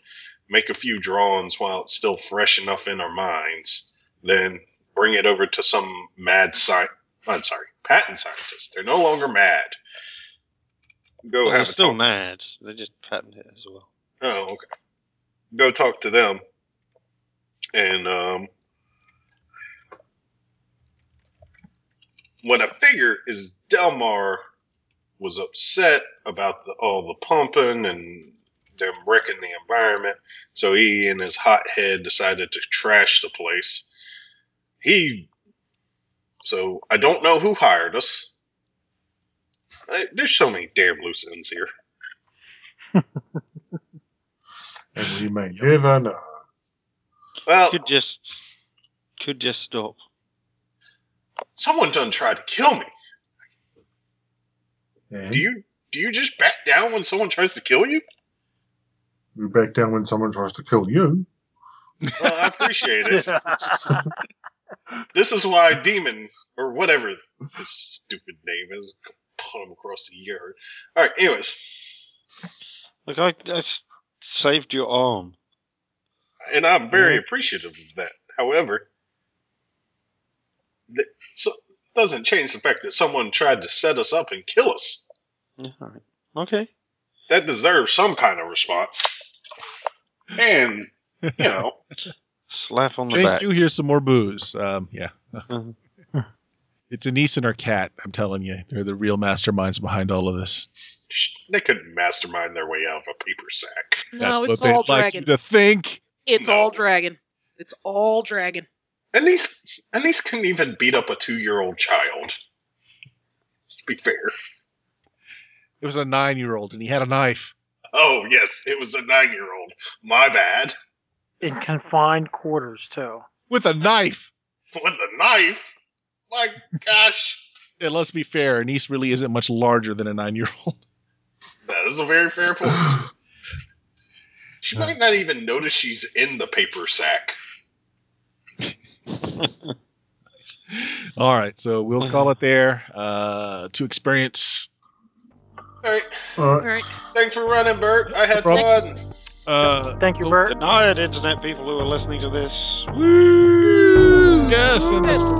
make a few drawings while it's still fresh enough in our minds, then bring it over to some mad sci I'm sorry, patent scientist. They're no longer mad. Go Well, they're still talk. mad. They just patent it as well. Oh, okay. Go talk to them. And um what I figure is Delmar was upset about the, all the pumping and them wrecking the environment. So he, and his hot head, decided to trash the place. He. So I don't know who hired us. I- There's so many damn loose ends here. (laughs) And we may never know. Well, Could just could just stop. someone done tried to kill me. And Do you do you just back down when someone tries to kill you? We back down when someone tries to kill you. Well, I appreciate it. (laughs) This is why Demon, or whatever his stupid name is, put him across the yard. Alright, anyways. Look, I saved your arm. And I'm very Yeah. appreciative of that. However, that so, doesn't change the fact that someone tried to set us up and kill us. Yeah, all right. Okay. That deserves some kind of response. And, you know, Slap on the Thank back. you. Here's some more booze. Um, yeah. Mhm. (laughs) It's Anise and her cat. I'm telling you, they're the real masterminds behind all of this. they couldn't mastermind their way out of a paper sack. That's No, it's what they'd all like dragon. you to think. It's No. all dragon. It's all dragon. And these, and these couldn't even beat up a two year old child. Let's be fair. It was a nine year old and he had a knife. Oh, yes, it was a nine year old. My bad. In confined quarters, too. With a knife. With a knife? My gosh. And let's be fair, Anise really isn't much larger than a nine year old. That is a very fair point. (sighs) She might not even notice she's in the paper sack. (laughs) All right, so we'll call it there. Uh, to experience. All right. All All right. right. Thanks for running, Bert. I had problem. fun. Uh, Thank you, so- Bert. Good night, internet people who are listening to this. Yes, and Yes,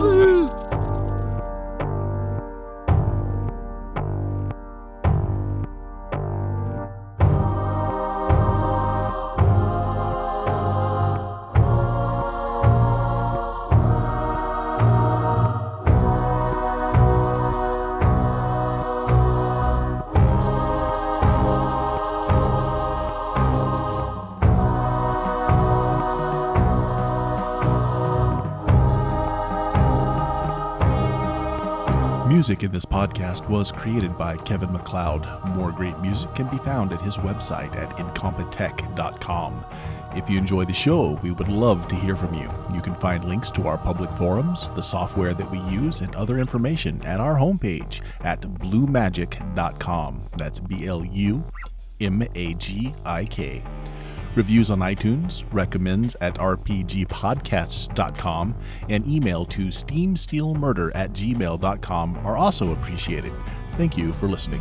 Music in this podcast was created by Kevin MacLeod. More great music can be found at his website at incompetech.com. If you enjoy the show, we would love to hear from you. You can find links to our public forums, the software that we use, and other information at our homepage at blumagik.com. That's B L U M A G I K. Reviews on iTunes, recommends at rpgpodcasts.com, and email to steamsteelmurder at gmail.com are also appreciated. Thank you for listening.